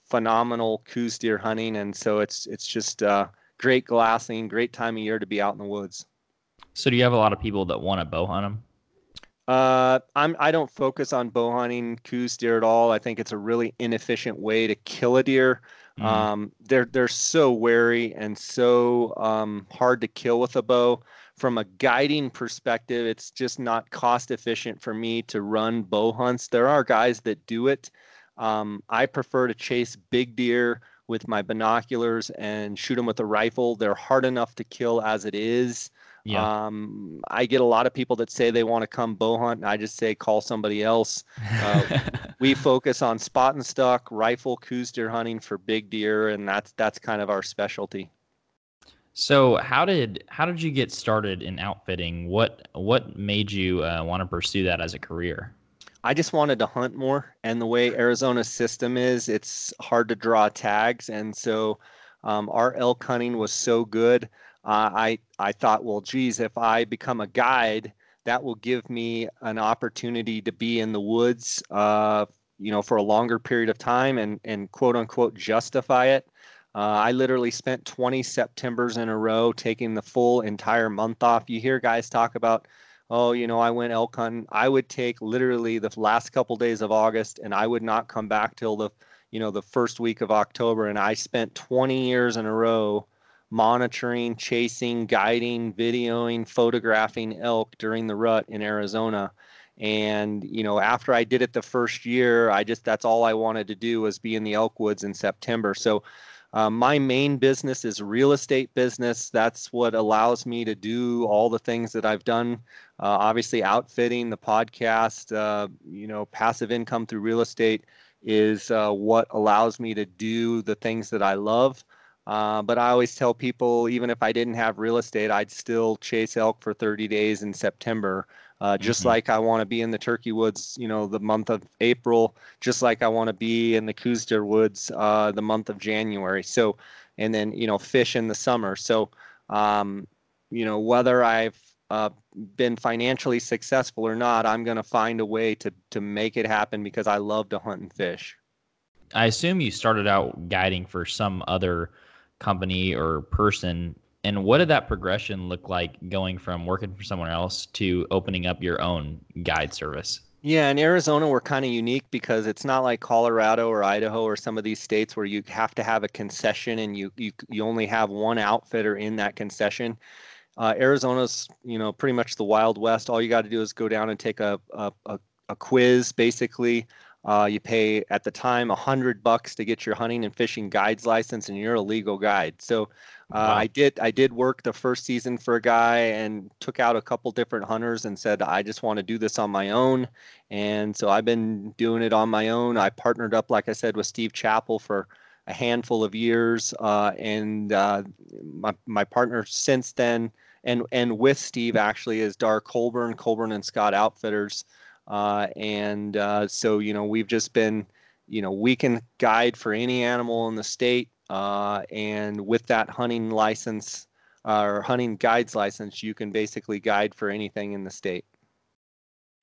phenomenal Coues deer hunting, and so it's it's just uh, great glassing, great time of year to be out in the woods. So, do you have a lot of people that want to bow hunt them? Uh, I'm I don't focus on bow hunting Coues deer at all. I think it's a really inefficient way to kill a deer. Mm. Um, they're they're so wary and so um, hard to kill with a bow from a guiding perspective, it's just not cost efficient for me to run bow hunts. There are guys that do it. Um, I prefer to chase big deer with my binoculars and shoot them with a rifle. They're hard enough to kill as it is. Yeah. Um, I get a lot of people that say they want to come bow hunt, and I just say call somebody else. Uh, we focus on spot and stock rifle Coues deer hunting for big deer, and that's that's kind of our specialty. So how did how did you get started in outfitting? What what made you uh, want to pursue that as a career? I just wanted to hunt more, and the way Arizona's system is, it's hard to draw tags, and so um, our elk hunting was so good. Uh, I I thought, well, geez, if I become a guide, that will give me an opportunity to be in the woods, uh, you know, for a longer period of time and and quote unquote justify it. Uh, I literally spent 20 Septembers in a row taking the full entire month off. You hear guys talk about, oh, you know, I went elk hunting. I would take literally the last couple days of August and I would not come back till the, you know, the first week of October. And I spent 20 years in a row monitoring, chasing, guiding, videoing, photographing elk during the rut in Arizona. And, you know, after I did it the first year, I just, that's all I wanted to do was be in the elk woods in September. So, uh, my main business is real estate business. That's what allows me to do all the things that I've done. Uh, obviously, outfitting the podcast, uh, you know, passive income through real estate is uh, what allows me to do the things that I love. Uh, but I always tell people, even if I didn't have real estate, I'd still chase elk for 30 days in September. Uh, just mm-hmm. like I want to be in the turkey woods, you know, the month of April, just like I want to be in the deer woods uh, the month of January. So, and then, you know, fish in the summer. So, um, you know, whether I've uh, been financially successful or not, I'm going to find a way to, to make it happen because I love to hunt and fish. I assume you started out guiding for some other company or person and what did that progression look like going from working for someone else to opening up your own guide service? Yeah in arizona we're kind of unique because it's not like colorado or idaho or some of these states where you have to have a concession and you you, you only have one outfitter in that concession. Uh, arizona's you know pretty much the wild west. All you got to do is go down and take a, a, a, a quiz basically. Uh, you pay at the time a hundred bucks to get your hunting and fishing guides license, and you're a legal guide. So uh, wow. I did I did work the first season for a guy and took out a couple different hunters and said I just want to do this on my own. And so I've been doing it on my own. I partnered up, like I said, with Steve Chappell for a handful of years, uh, and uh, my my partner since then and and with Steve actually is Darr Colburn, Colburn and Scott Outfitters. Uh, and uh, so, you know, we've just been, you know, we can guide for any animal in the state. Uh, and with that hunting license uh, or hunting guides license, you can basically guide for anything in the state.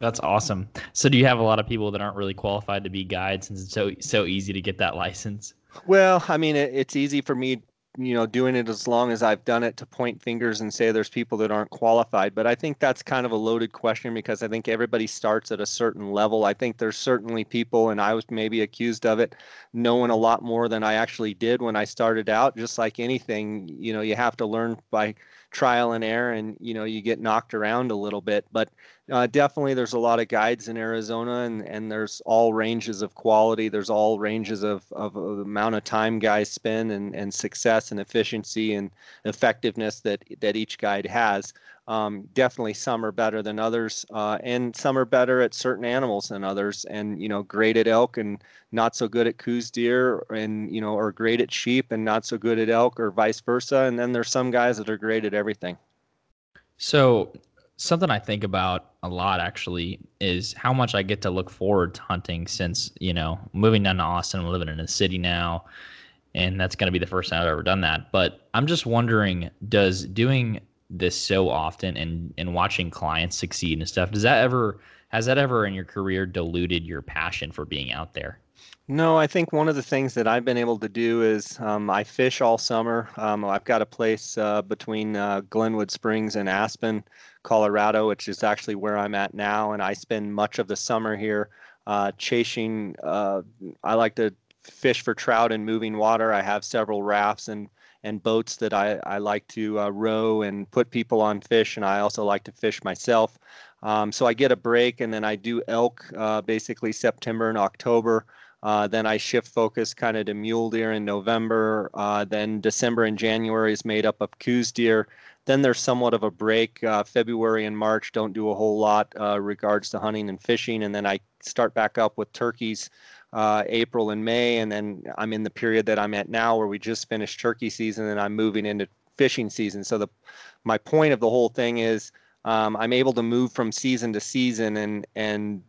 That's awesome. So, do you have a lot of people that aren't really qualified to be guides since it's so so easy to get that license? Well, I mean, it, it's easy for me you know doing it as long as I've done it to point fingers and say there's people that aren't qualified but I think that's kind of a loaded question because I think everybody starts at a certain level. I think there's certainly people and I was maybe accused of it knowing a lot more than I actually did when I started out just like anything you know you have to learn by trial and error and you know you get knocked around a little bit but uh, definitely there's a lot of guides in arizona and, and there's all ranges of quality. There's all ranges of, of, of amount of time guys spend and, and success and efficiency and effectiveness that that each guide has um, definitely some are better than others uh, and some are better at certain animals than others and you know great at elk and not so good at Coues deer and you know or great at sheep and not so good at elk or vice versa and then there's some guys that are great at everything. So something i think about a lot actually is how much i get to look forward to hunting since you know moving down to austin i'm living in a city now and that's going to be the first time i've ever done that but i'm just wondering does doing this so often and and watching clients succeed and stuff does that ever has that ever in your career diluted your passion for being out there no, I think one of the things that I've been able to do is um, I fish all summer. Um, I've got a place uh, between uh, Glenwood Springs and Aspen, Colorado, which is actually where I'm at now, and I spend much of the summer here uh, chasing. Uh, I like to fish for trout in moving water. I have several rafts and and boats that I, I like to uh, row and put people on fish, and I also like to fish myself. Um, so I get a break, and then I do elk uh, basically September and October. Uh, then I shift focus kind of to mule deer in November. Uh, then December and January is made up of Coues deer. Then there's somewhat of a break. Uh, February and March don't do a whole lot uh, regards to hunting and fishing, and then I start back up with turkeys uh, April and May, and then I'm in the period that I'm at now where we just finished turkey season, and I'm moving into fishing season. So the my point of the whole thing is um, I'm able to move from season to season and and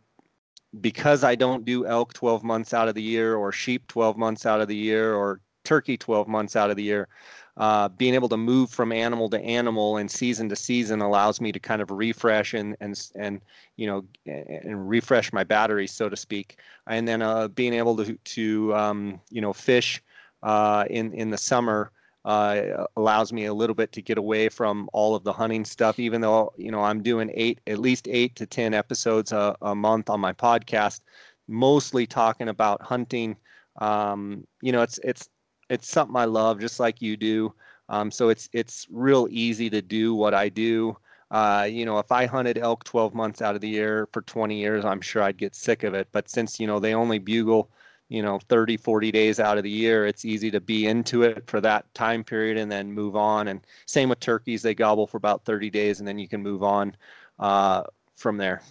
because I don't do elk 12 months out of the year or sheep 12 months out of the year or turkey 12 months out of the year, uh, being able to move from animal to animal and season to season allows me to kind of refresh and and and you know and refresh my batteries so to speak. And then uh, being able to to um, you know fish uh, in in the summer uh, allows me a little bit to get away from all of the hunting stuff even though you know i'm doing eight at least eight to ten episodes a, a month on my podcast mostly talking about hunting. Um, you know it's it's it's something i love just like you do. Um, so it's it's real easy to do what i do. Uh, you know if i hunted elk 12 months out of the year for 20 years i'm sure i'd get sick of it. But since you know they only bugle you know 30 40 days out of the year it's easy to be into it for that time period and then move on. And same with turkeys they gobble for about 30 days and then you can move on uh, from there.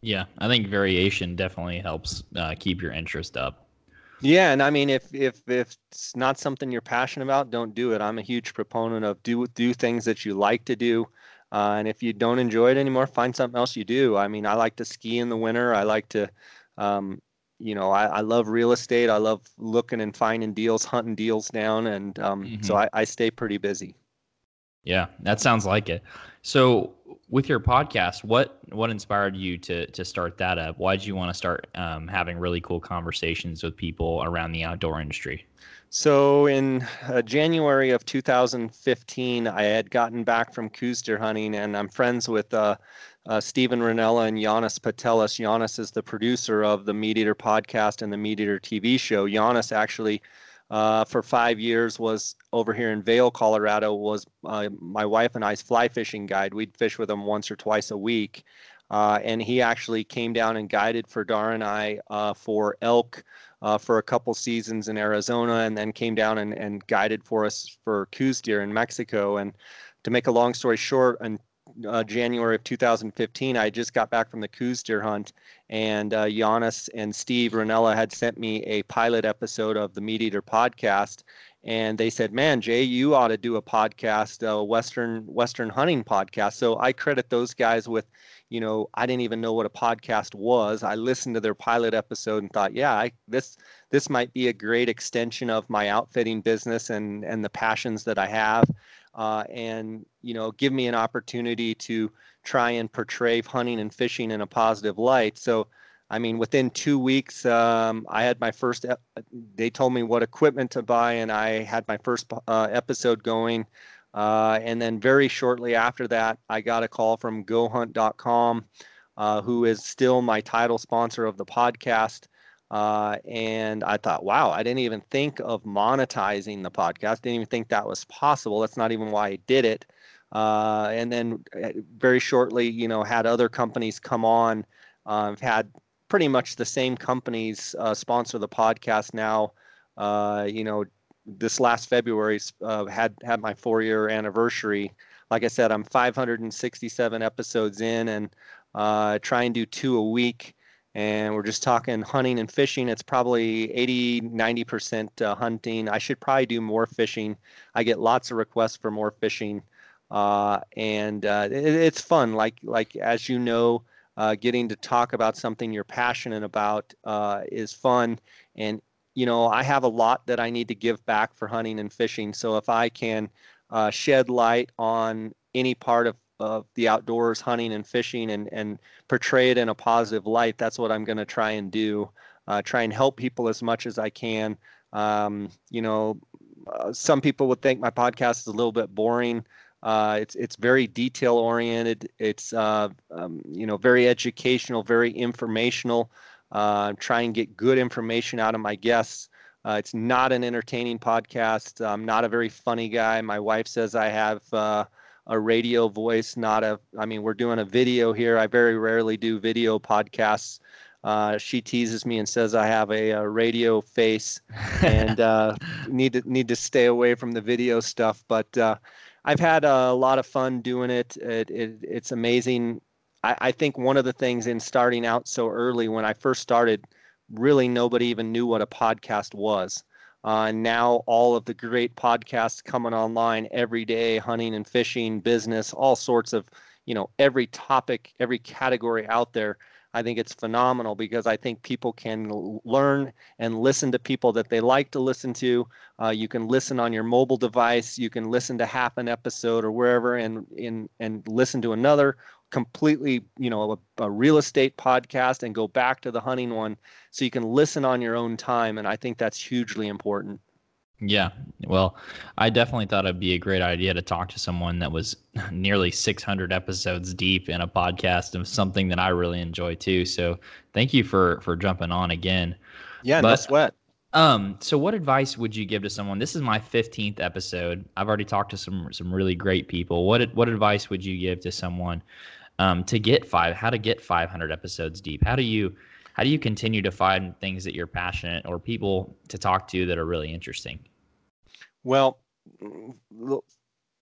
Yeah i think variation definitely helps uh, keep your interest up yeah and i mean if if if it's not something you're passionate about don't do it i'm a huge proponent of do do things that you like to do uh, and if you don't enjoy it anymore find something else you do i mean i like to ski in the winter i like to um, you know, I, I love real estate. I love looking and finding deals, hunting deals down, and um, mm-hmm. so I, I stay pretty busy. Yeah, that sounds like it. So, with your podcast, what what inspired you to to start that up? Why did you want to start um, having really cool conversations with people around the outdoor industry? So, in uh, January of 2015, I had gotten back from Coues deer hunting, and I'm friends with uh, uh, Steven Rinella and Janis Putelis. Janis is the producer of the Meat Eater podcast and the Meat Eater TV show. Janis actually, uh, for five years, was over here in Vail, Colorado. Was uh, my wife and I's fly fishing guide. We'd fish with him once or twice a week, uh, and he actually came down and guided for Darr and I uh, for elk. Uh, for a couple seasons in Arizona, and then came down and, and guided for us for Coues deer in Mexico. And to make a long story short, and uh, January of 2015, I just got back from the Coues deer hunt, and uh, Janis and Steve Rinella had sent me a pilot episode of the Meat Eater podcast, and they said, "Man, Jay, you ought to do a podcast, a Western Western hunting podcast." So I credit those guys with, you know, I didn't even know what a podcast was. I listened to their pilot episode and thought, "Yeah, I, this this might be a great extension of my outfitting business and and the passions that I have." Uh, and you know give me an opportunity to try and portray hunting and fishing in a positive light. So, I mean, within two weeks, um, I had my first. Ep- they told me what equipment to buy, and I had my first uh, episode going. Uh, and then very shortly after that, I got a call from GoHunt.com, uh, who is still my title sponsor of the podcast. Uh, and I thought, wow, I didn't even think of monetizing the podcast. Didn't even think that was possible. That's not even why I did it. Uh, and then uh, very shortly, you know, had other companies come on. Uh, I've had pretty much the same companies uh, sponsor the podcast now. Uh, you know, this last February had had my four year anniversary. Like I said, I'm 567 episodes in and try and do two a week and we're just talking hunting and fishing. It's probably 80 90% uh, hunting. I should probably do more fishing. I get lots of requests for more fishing uh, and uh, it, it's fun. Like like as you know uh, getting to talk about something you're passionate about uh, is fun. And you know i have a lot that i need to give back for hunting and fishing. So if i can uh, shed light on any part of of the outdoors, hunting and fishing, and and portray it in a positive light. That's what I'm going to try and do. Uh, try and help people as much as I can. Um, you know, uh, some people would think my podcast is a little bit boring. Uh, it's it's very detail oriented. It's uh, um, you know very educational, very informational. Uh, try and get good information out of my guests. Uh, it's not an entertaining podcast. I'm not a very funny guy. My wife says I have uh, a radio voice, not a. I mean, we're doing a video here. I very rarely do video podcasts. Uh, she teases me and says I have a, a radio face and uh, need to need to stay away from the video stuff. But uh, I've had a lot of fun doing it. it, it it's amazing. I, I think one of the things in starting out so early when I first started, really nobody even knew what a podcast was. Uh, now all of the great podcasts coming online every day, hunting and fishing, business, all sorts of, you know, every topic, every category out there. I think it's phenomenal because I think people can learn and listen to people that they like to listen to. Uh, you can listen on your mobile device. You can listen to half an episode or wherever, and in and listen to another completely, you know, a, a, real estate podcast and go back to the hunting one, so you can listen on your own time. And I think that's hugely important. Yeah. Well, I definitely thought it'd be a great idea to talk to someone that was nearly 600 episodes deep in a podcast of something that I really enjoy too. So thank you for for jumping on again. Yeah, but, no sweat. Um, so what advice would you give to someone? This is my 15th episode. I've already talked to some some really great people. What what advice would you give to someone um, to get five? How to get 500 episodes deep? How do you how do you continue to find things that you're passionate or people to talk to that are really interesting? Well,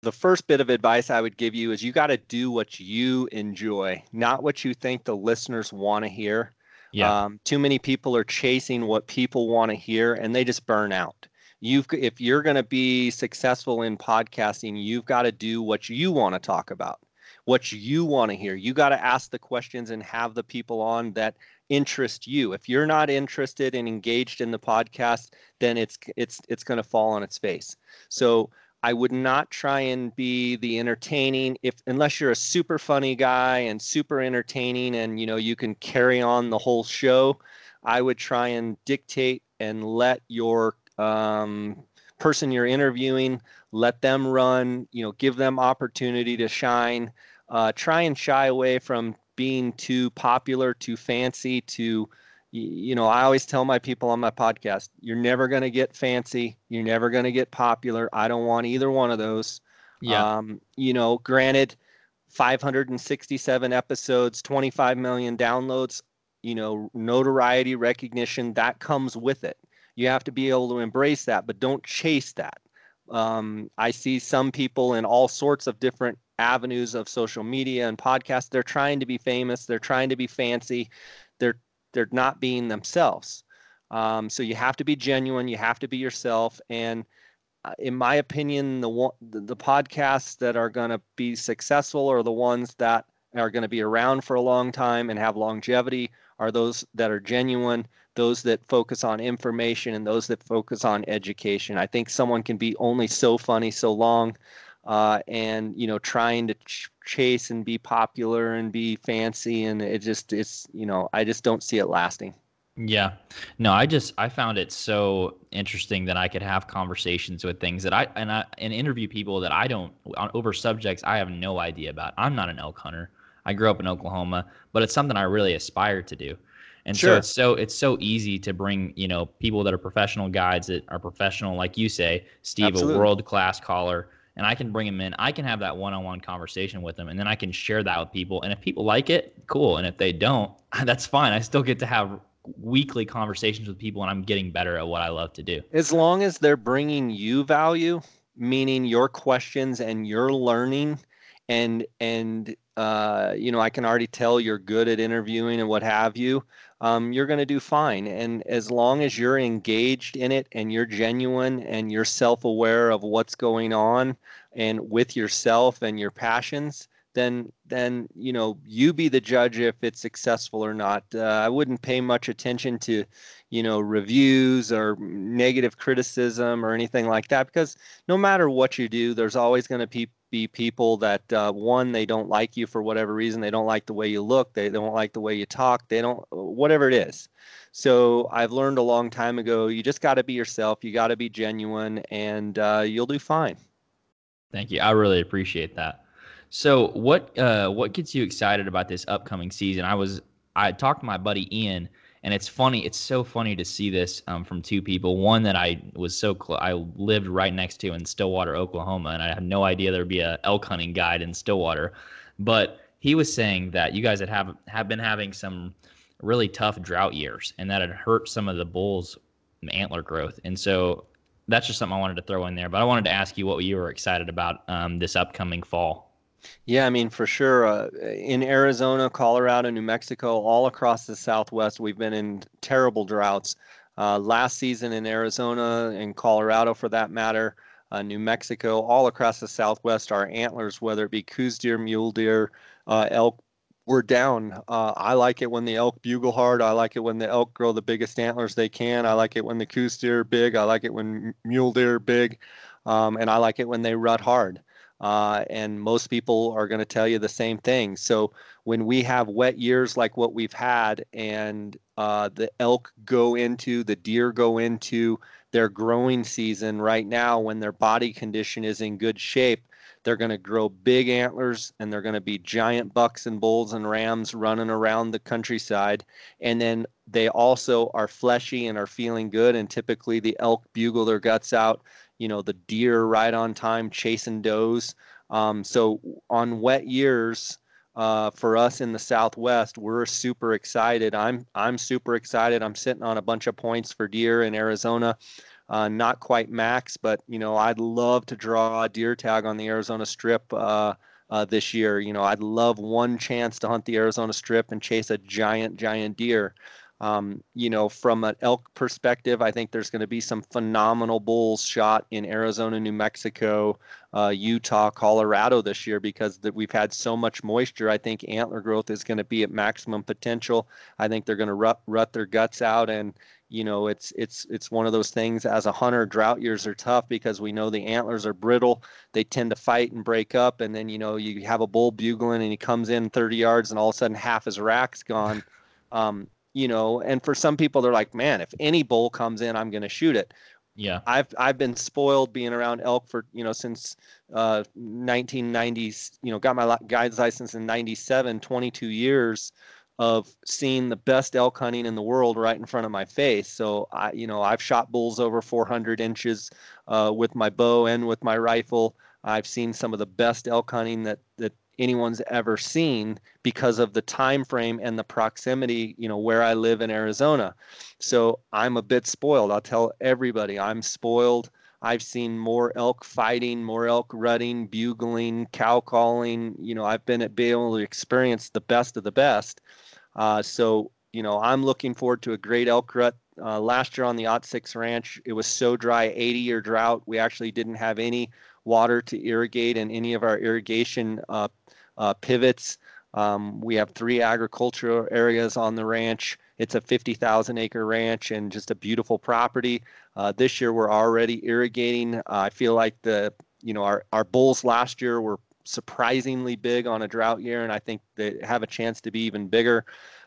the first bit of advice I would give you is you got to do what you enjoy, not what you think the listeners want to hear. Yeah. Um, too many people are chasing what people want to hear and they just burn out. You've if you're going to be successful in podcasting, you've got to do what you want to talk about, what you want to hear. You got to ask the questions and have the people on that interest you. If you're not interested and engaged in the podcast, then it's it's it's going to fall on its face. So I would not try and be the entertaining if unless you're a super funny guy and super entertaining and you know you can carry on the whole show. I would try and dictate and let your um, person you're interviewing let them run. You know, give them opportunity to shine. Uh, try and shy away from being too popular, too fancy, too you know, I always tell my people on my podcast, you're never going to get fancy, you're never going to get popular. I don't want either one of those. Yeah. Um, you know, granted 567 episodes, 25 million downloads, you know, notoriety, recognition that comes with it. You have to be able to embrace that, but don't chase that. Um, I see some people in all sorts of different avenues of social media and podcasts. They're trying to be famous. They're trying to be fancy. They're they're not being themselves. Um, so you have to be genuine. You have to be yourself. And uh, in my opinion, the the, podcasts that are going to be successful are the ones that are going to be around for a long time and have longevity are those that are genuine those that focus on information and those that focus on education i think someone can be only so funny so long uh, and you know trying to ch- chase and be popular and be fancy and it just it's you know i just don't see it lasting. Yeah. No i just i found it so interesting that i could have conversations with things that i and i and interview people that i don't on over subjects i have no idea about. I'm not an elk hunter. I grew up in oklahoma but it's something i really aspire to do. And sure. so it's so it's so easy to bring you know people that are professional guides that are professional like you say steve Absolutely. a world class caller and I can bring them in. I can have that one-on-one conversation with them, and then I can share that with people. And if people like it, cool. And if they don't, that's fine. I still get to have weekly conversations with people, and I'm getting better at what I love to do. As long as they're bringing you value, meaning your questions and your learning, and and uh, you know, I can already tell you're good at interviewing and what have you um, you're going to do fine. And as long as you're engaged in it and you're genuine and you're self aware of what's going on and with yourself and your passions, then then you know you be the judge if it's successful or not. Uh, I wouldn't pay much attention to, you know, reviews or negative criticism or anything like that because no matter what you do, there's always going to be be people that uh, one they don't like you for whatever reason they don't like the way you look they don't like the way you talk they don't whatever it is. So i've learned a long time ago you just got to be yourself you got to be genuine and uh, you'll do fine. Thank you i really appreciate that. So what uh, what gets you excited about this upcoming season? I was i talked to my buddy ian and it's funny it's so funny to see this um, from two people. One that i was so close i lived right next to in stillwater oklahoma and i had no idea there'd be a elk hunting guide in stillwater. But he was saying that you guys had have, have been having some really tough drought years and that had hurt some of the bulls antler growth. And so that's just something i wanted to throw in there. But i wanted to ask you what you were excited about um, this upcoming fall yeah, I mean, for sure. Uh, in Arizona, Colorado, New Mexico, all across the Southwest, we've been in terrible droughts. Uh, last season in Arizona and Colorado, for that matter, uh, New Mexico, all across the Southwest, our antlers, whether it be Coues deer, mule deer, uh, elk, we're down. Uh, I like it when the elk bugle hard. I like it when the elk grow the biggest antlers they can. I like it when the Coues deer are big. I like it when mule deer are big, um, and I like it when they rut hard. Uh, and most people are going to tell you the same thing. So when we have wet years like what we've had, and uh, the elk go into, the deer go into their growing season right now, when their body condition is in good shape, they're going to grow big antlers and they're going to be giant bucks and bulls and rams running around the countryside. And then they also are fleshy and are feeling good. And typically the elk bugle their guts out, you know, the deer right on time chasing does. Um, so on wet years, uh, for us in the Southwest, we're super excited. I'm I'm super excited. I'm sitting on a bunch of points for deer in Arizona uh, not quite max, but you know I'd love to draw a deer tag on the Arizona Strip uh, uh, this year. You know I'd love one chance to hunt the Arizona Strip and chase a giant, giant deer. Um, you know, from an elk perspective, I think there's going to be some phenomenal bulls shot in Arizona, New Mexico, uh, Utah, Colorado this year because that we've had so much moisture. I think antler growth is going to be at maximum potential. I think they're going to rut, rut their guts out, and you know it's it's it's one of those things as a hunter drought years are tough because we know the antlers are brittle they tend to fight and break up and then you know you have a bull bugling and he comes in 30 yards and all of a sudden half his rack's gone um, you know and for some people they're like man if any bull comes in i'm going to shoot it yeah i've i've been spoiled being around elk for you know since uh 1990s you know got my guide's license in 97 22 years of seeing the best elk hunting in the world right in front of my face. So I, you know, I've shot bulls over 400 inches uh, with my bow and with my rifle. I've seen some of the best elk hunting that that anyone's ever seen because of the time frame and the proximity. You know, where I live in Arizona. So I'm a bit spoiled. I'll tell everybody I'm spoiled. I've seen more elk fighting, more elk rutting, bugling, cow calling. You know, I've been at be able to experience the best of the best. Uh, so, you know, I'm looking forward to a great elk rut. Uh, last year on the Ot 6 Ranch, it was so dry, 80 year drought. We actually didn't have any water to irrigate in any of our irrigation uh, uh pivots. Um, we have three agricultural areas on the ranch. It's a 50,000 acre ranch and just a beautiful property. Uh, this year we're already irrigating. I feel like the you know our our bulls last year were surprisingly big on a drought year, and I think they have a chance to be even bigger.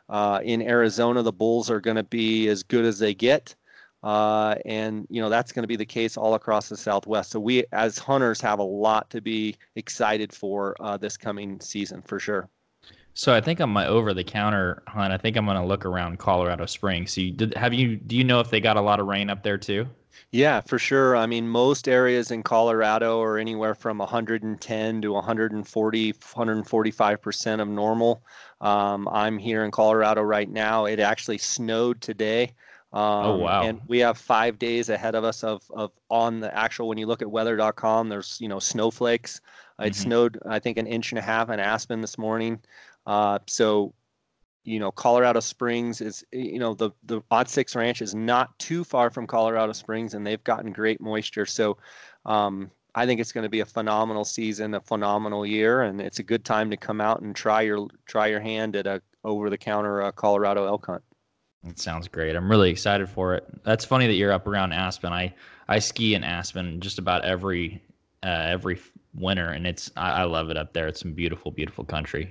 Uh, in Arizona, the bulls are going to be as good as they get. Uh, and you know that's going to be the case all across the Southwest. So we, as hunters, have a lot to be excited for uh, this coming season for sure. So I think on my over-the-counter hunt, I think I'm going to look around Colorado Springs. So you did have you? Do you know if they got a lot of rain up there too? Yeah, for sure. I mean, most areas in Colorado are anywhere from 110 to 140, 145 percent of normal. Um, I'm here in Colorado right now. It actually snowed today. Oh, um, oh wow! And we have five days ahead of us of of on the actual. When you look at weather.com, there's you know snowflakes. It mm-hmm. snowed, I think, an inch and a half in Aspen this morning. Uh, so you know, Colorado Springs is, you know, the the Ot Six Ranch is not too far from Colorado Springs, and they've gotten great moisture. So, um, I think it's going to be a phenomenal season, a phenomenal year, and it's a good time to come out and try your try your hand at a over the counter uh, Colorado elk hunt. It sounds great. I'm really excited for it. That's funny that you're up around Aspen. I I ski in Aspen just about every uh, every winter, and it's I, I love it up there. It's some beautiful, beautiful country.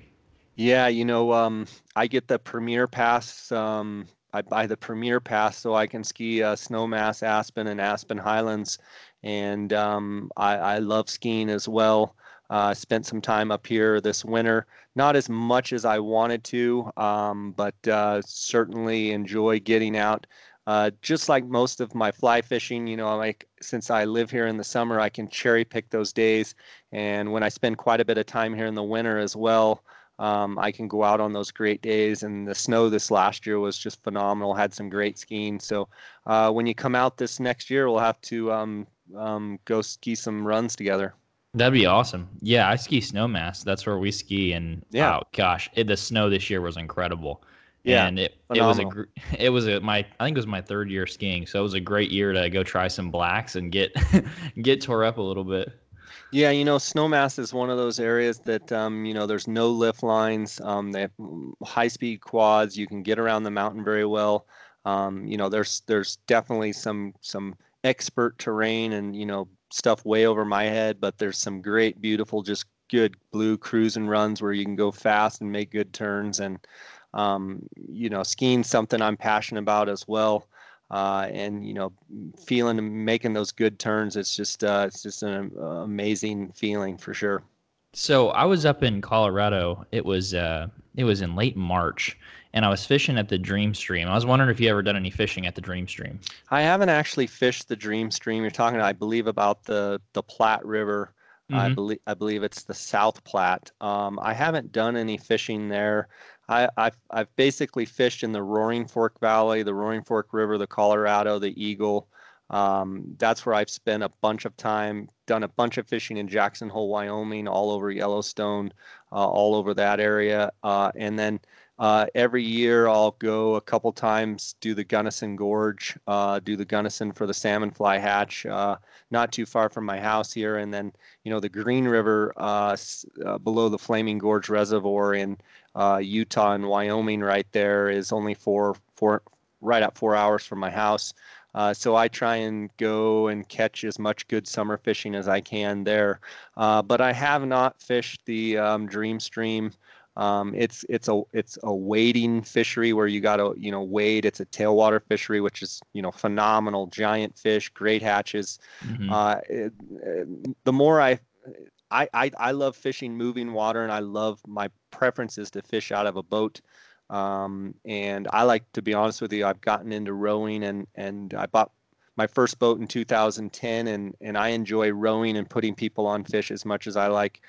Yeah, you know, um, I get the Premier Pass. Um, I buy the Premier Pass so I can ski uh, Snowmass, Aspen, and Aspen Highlands, and um, I, I, love skiing as well. Uh, spent some time up here this winter, not as much as I wanted to, um, but uh, certainly enjoy getting out. Uh, just like most of my fly fishing, you know, like since I live here in the summer, I can cherry pick those days. And when I spend quite a bit of time here in the winter as well, um, I can go out on those great days. And the snow this last year was just phenomenal. Had some great skiing. So uh, when you come out this next year, we'll have to um, um, go ski some runs together. That'd be awesome. Yeah, I ski Snowmass. That's where we ski, and yeah, oh, gosh, it, the snow this year was incredible. Yeah, and it, it was a it was a my I think it was my third year skiing, so it was a great year to go try some blacks and get get tore up a little bit. Yeah, you know, Snowmass is one of those areas that um, you know there's no lift lines. Um, they have high speed quads. You can get around the mountain very well. Um, you know, there's there's definitely some some expert terrain and you know stuff way over my head, but there's some great, beautiful, just good blue cruise and runs where you can go fast and make good turns. And um, you know, skiing something I'm passionate about as well. Uh, and you know, feeling and making those good turns, it's just uh, it's just an uh, amazing feeling for sure. So I was up in Colorado. It was uh, it was in late March, and I was fishing at the Dream Stream. I was wondering if you ever done any fishing at the Dream Stream. I haven't actually fished the Dream Stream. You're talking, I believe, about the the Platte River. Mm-hmm. I believe I believe it's the South Platte. Um, I haven't done any fishing there. I, have I've basically fished in the Roaring Fork Valley, the Roaring Fork River, the Colorado, the Eagle. Um, that's where I've spent a bunch of time, done a bunch of fishing in Jackson Hole, Wyoming, all over Yellowstone, uh, all over that area. Uh, and then uh, every year I'll go a couple times, do the Gunnison Gorge, uh, do the Gunnison for the salmon fly hatch, uh, not too far from my house here. And then, you know, the Green River uh, uh, below the Flaming Gorge Reservoir in uh, Utah and Wyoming right there is only four, four, right at four hours from my house. so I try and go and catch as much good summer fishing as I can there. but I have not fished the um, Dream Stream. Um, it's it's a it's a wading fishery where you got to you know wade. It's a tailwater fishery, which is you know phenomenal, giant fish, great hatches. Mm-hmm. Uh, it, it, the more I, I I I love fishing moving water, and I love my preference is to fish out of a boat. Um, and I like to be honest with you, I've gotten into rowing, and and I bought my first boat in 2010, and and I enjoy rowing and putting people on fish as much as I like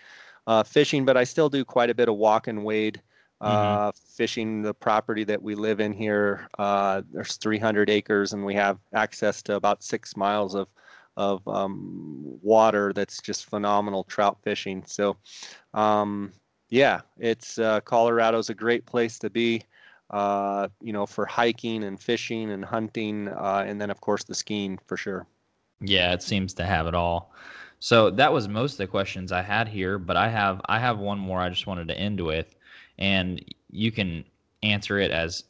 uh, fishing, but I still do quite a bit of walk and wade uh, mm-hmm. fishing. The property that we live in here, uh, there's 300 acres, and we have access to about six miles of of um, water that's just phenomenal trout fishing. So, um, yeah, it's uh, Colorado's a great place to be. Uh, you know, for hiking and fishing and hunting, uh, and then of course the skiing for sure. Yeah, it seems to have it all. So that was most of the questions I had here, but I have I have one more I just wanted to end with, and you can answer it as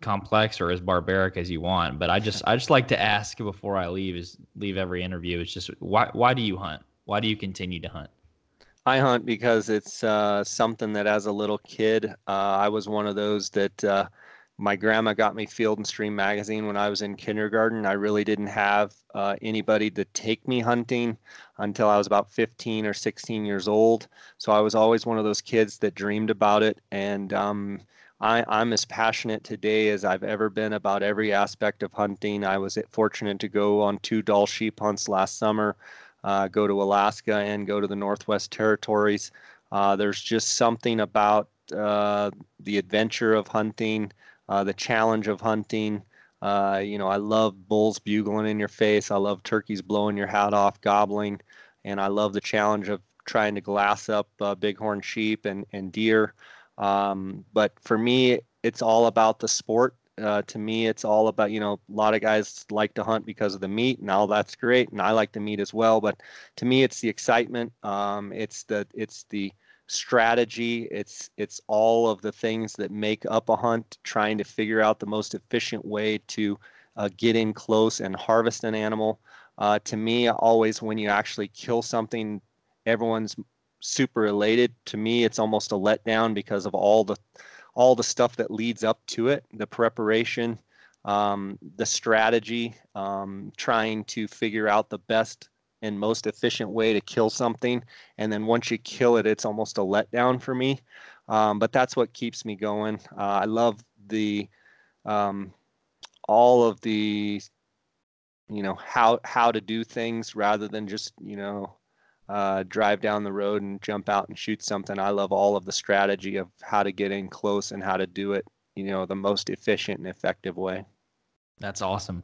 complex or as barbaric as you want. But I just I just like to ask before I leave is leave every interview. It's just why why do you hunt? Why do you continue to hunt? I hunt because it's uh, something that as a little kid, uh, I was one of those that uh, my grandma got me Field and Stream magazine when I was in kindergarten. I really didn't have uh, anybody to take me hunting until I was about 15 or 16 years old. So I was always one of those kids that dreamed about it. And um, I, I'm as passionate today as I've ever been about every aspect of hunting. I was fortunate to go on two Dall sheep hunts last summer, uh, go to Alaska and go to the Northwest Territories. Uh, there's just something about uh, the adventure of hunting uh, the challenge of hunting. Uh, you know, I love bulls bugling in your face. I love turkeys blowing your hat off, gobbling, and I love the challenge of trying to glass up uh, bighorn sheep and and deer. Um, but for me, it's all about the sport. Uh, to me, it's all about you know a lot of guys like to hunt because of the meat, and all that's great, and I like the meat as well. But to me, it's the excitement. Um, it's the it's the strategy. It's it's all of the things that make up a hunt trying to figure out the most efficient way to uh, get in close and harvest an animal. Uh, to me always when you actually kill something everyone's super elated. To me it's almost a letdown because of all the all the stuff that leads up to it the preparation um, the strategy um, trying to figure out the best and most efficient way to kill something. And then once you kill it, it's almost a letdown for me. Um, but that's what keeps me going. Uh, I love the um, all of the you know how how to do things rather than just you know uh, drive down the road and jump out and shoot something. I love all of the strategy of how to get in close and how to do it, you know, the most efficient and effective way. That's awesome.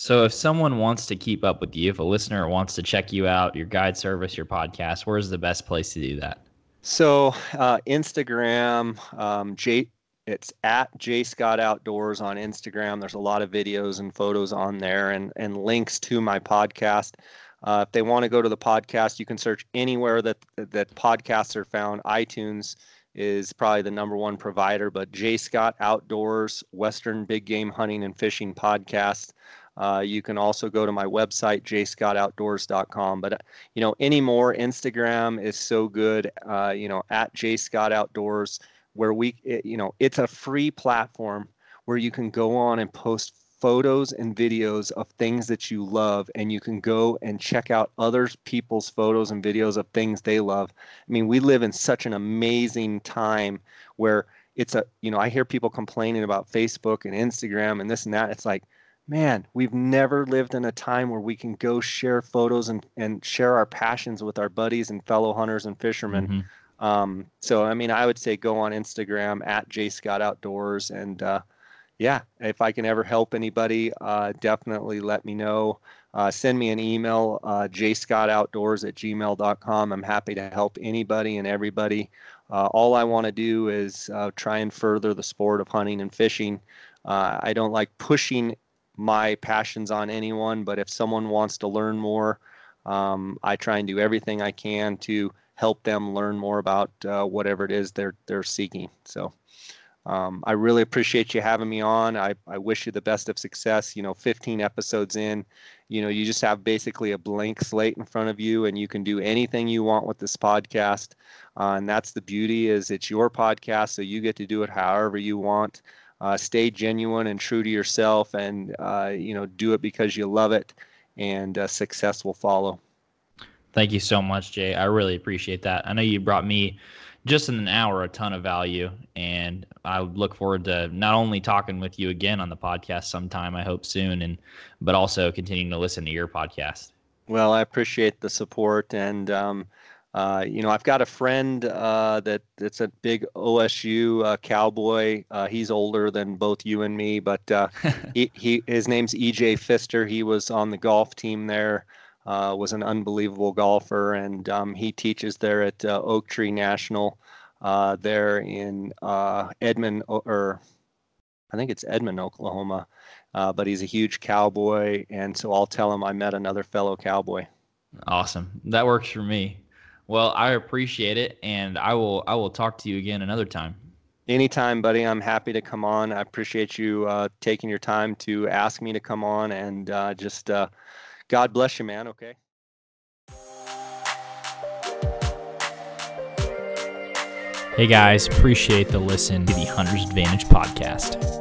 So, if someone wants to keep up with you, if a listener wants to check you out, your guide service, your podcast, where's the best place to do that? So, uh, Instagram, um, J, it's at Jay Scott Outdoors on Instagram. There's a lot of videos and photos on there, and and links to my podcast. Uh, if they want to go to the podcast, you can search anywhere that that podcasts are found. iTunes is probably the number one provider, but Jay Scott Outdoors Western Big Game Hunting and Fishing Podcast. Uh, you can also go to my website, jayscottoutdoors.com. But, uh, you know, anymore, Instagram is so good, uh, you know, at jayscottoutdoors, where we, it, you know, it's a free platform where you can go on and post photos and videos of things that you love and you can go and check out other people's photos and videos of things they love i mean we live in such an amazing time where it's a you know i hear people complaining about facebook and instagram and this and that it's like man we've never lived in a time where we can go share photos and, and share our passions with our buddies and fellow hunters and fishermen mm-hmm. um, so i mean i would say go on instagram at Jay Scott outdoors and uh, yeah, if I can ever help anybody, uh, definitely let me know. Uh, send me an email, uh, jayscottoutdoors at gmail.com. I'm happy to help anybody and everybody. Uh, all I want to do is uh, try and further the sport of hunting and fishing. Uh, I don't like pushing my passions on anyone, but if someone wants to learn more, um, I try and do everything I can to help them learn more about uh, whatever it is they're they're seeking. So. Um, I really appreciate you having me on. I, I wish you the best of success. You know, 15 episodes in, you know, you just have basically a blank slate in front of you, and you can do anything you want with this podcast. Uh, and that's the beauty is it's your podcast, so you get to do it however you want. Uh, stay genuine and true to yourself, and uh, you know, do it because you love it, and uh, success will follow. Thank you so much, Jay. I really appreciate that. I know you brought me just in an hour a ton of value and i look forward to not only talking with you again on the podcast sometime i hope soon and but also continuing to listen to your podcast well i appreciate the support and um, uh, you know, I've got a friend uh, that that's a big OSU uh, cowboy. Uh, he's older than both you and me, but uh, he, he his name's EJ Fister. He was on the golf team there uh, was an unbelievable golfer, and um, he teaches there at uh, Oak Tree National uh, there in uh, Edmond, or I think it's Edmond, Oklahoma. Uh, but he's a huge cowboy, and so I'll tell him I met another fellow cowboy. Awesome, that works for me. Well, I appreciate it, and I will I will talk to you again another time. Anytime, buddy. I'm happy to come on. I appreciate you uh, taking your time to ask me to come on, and just God bless you, man. Okay. Hey guys, appreciate the listen to the Hunter's Advantage podcast.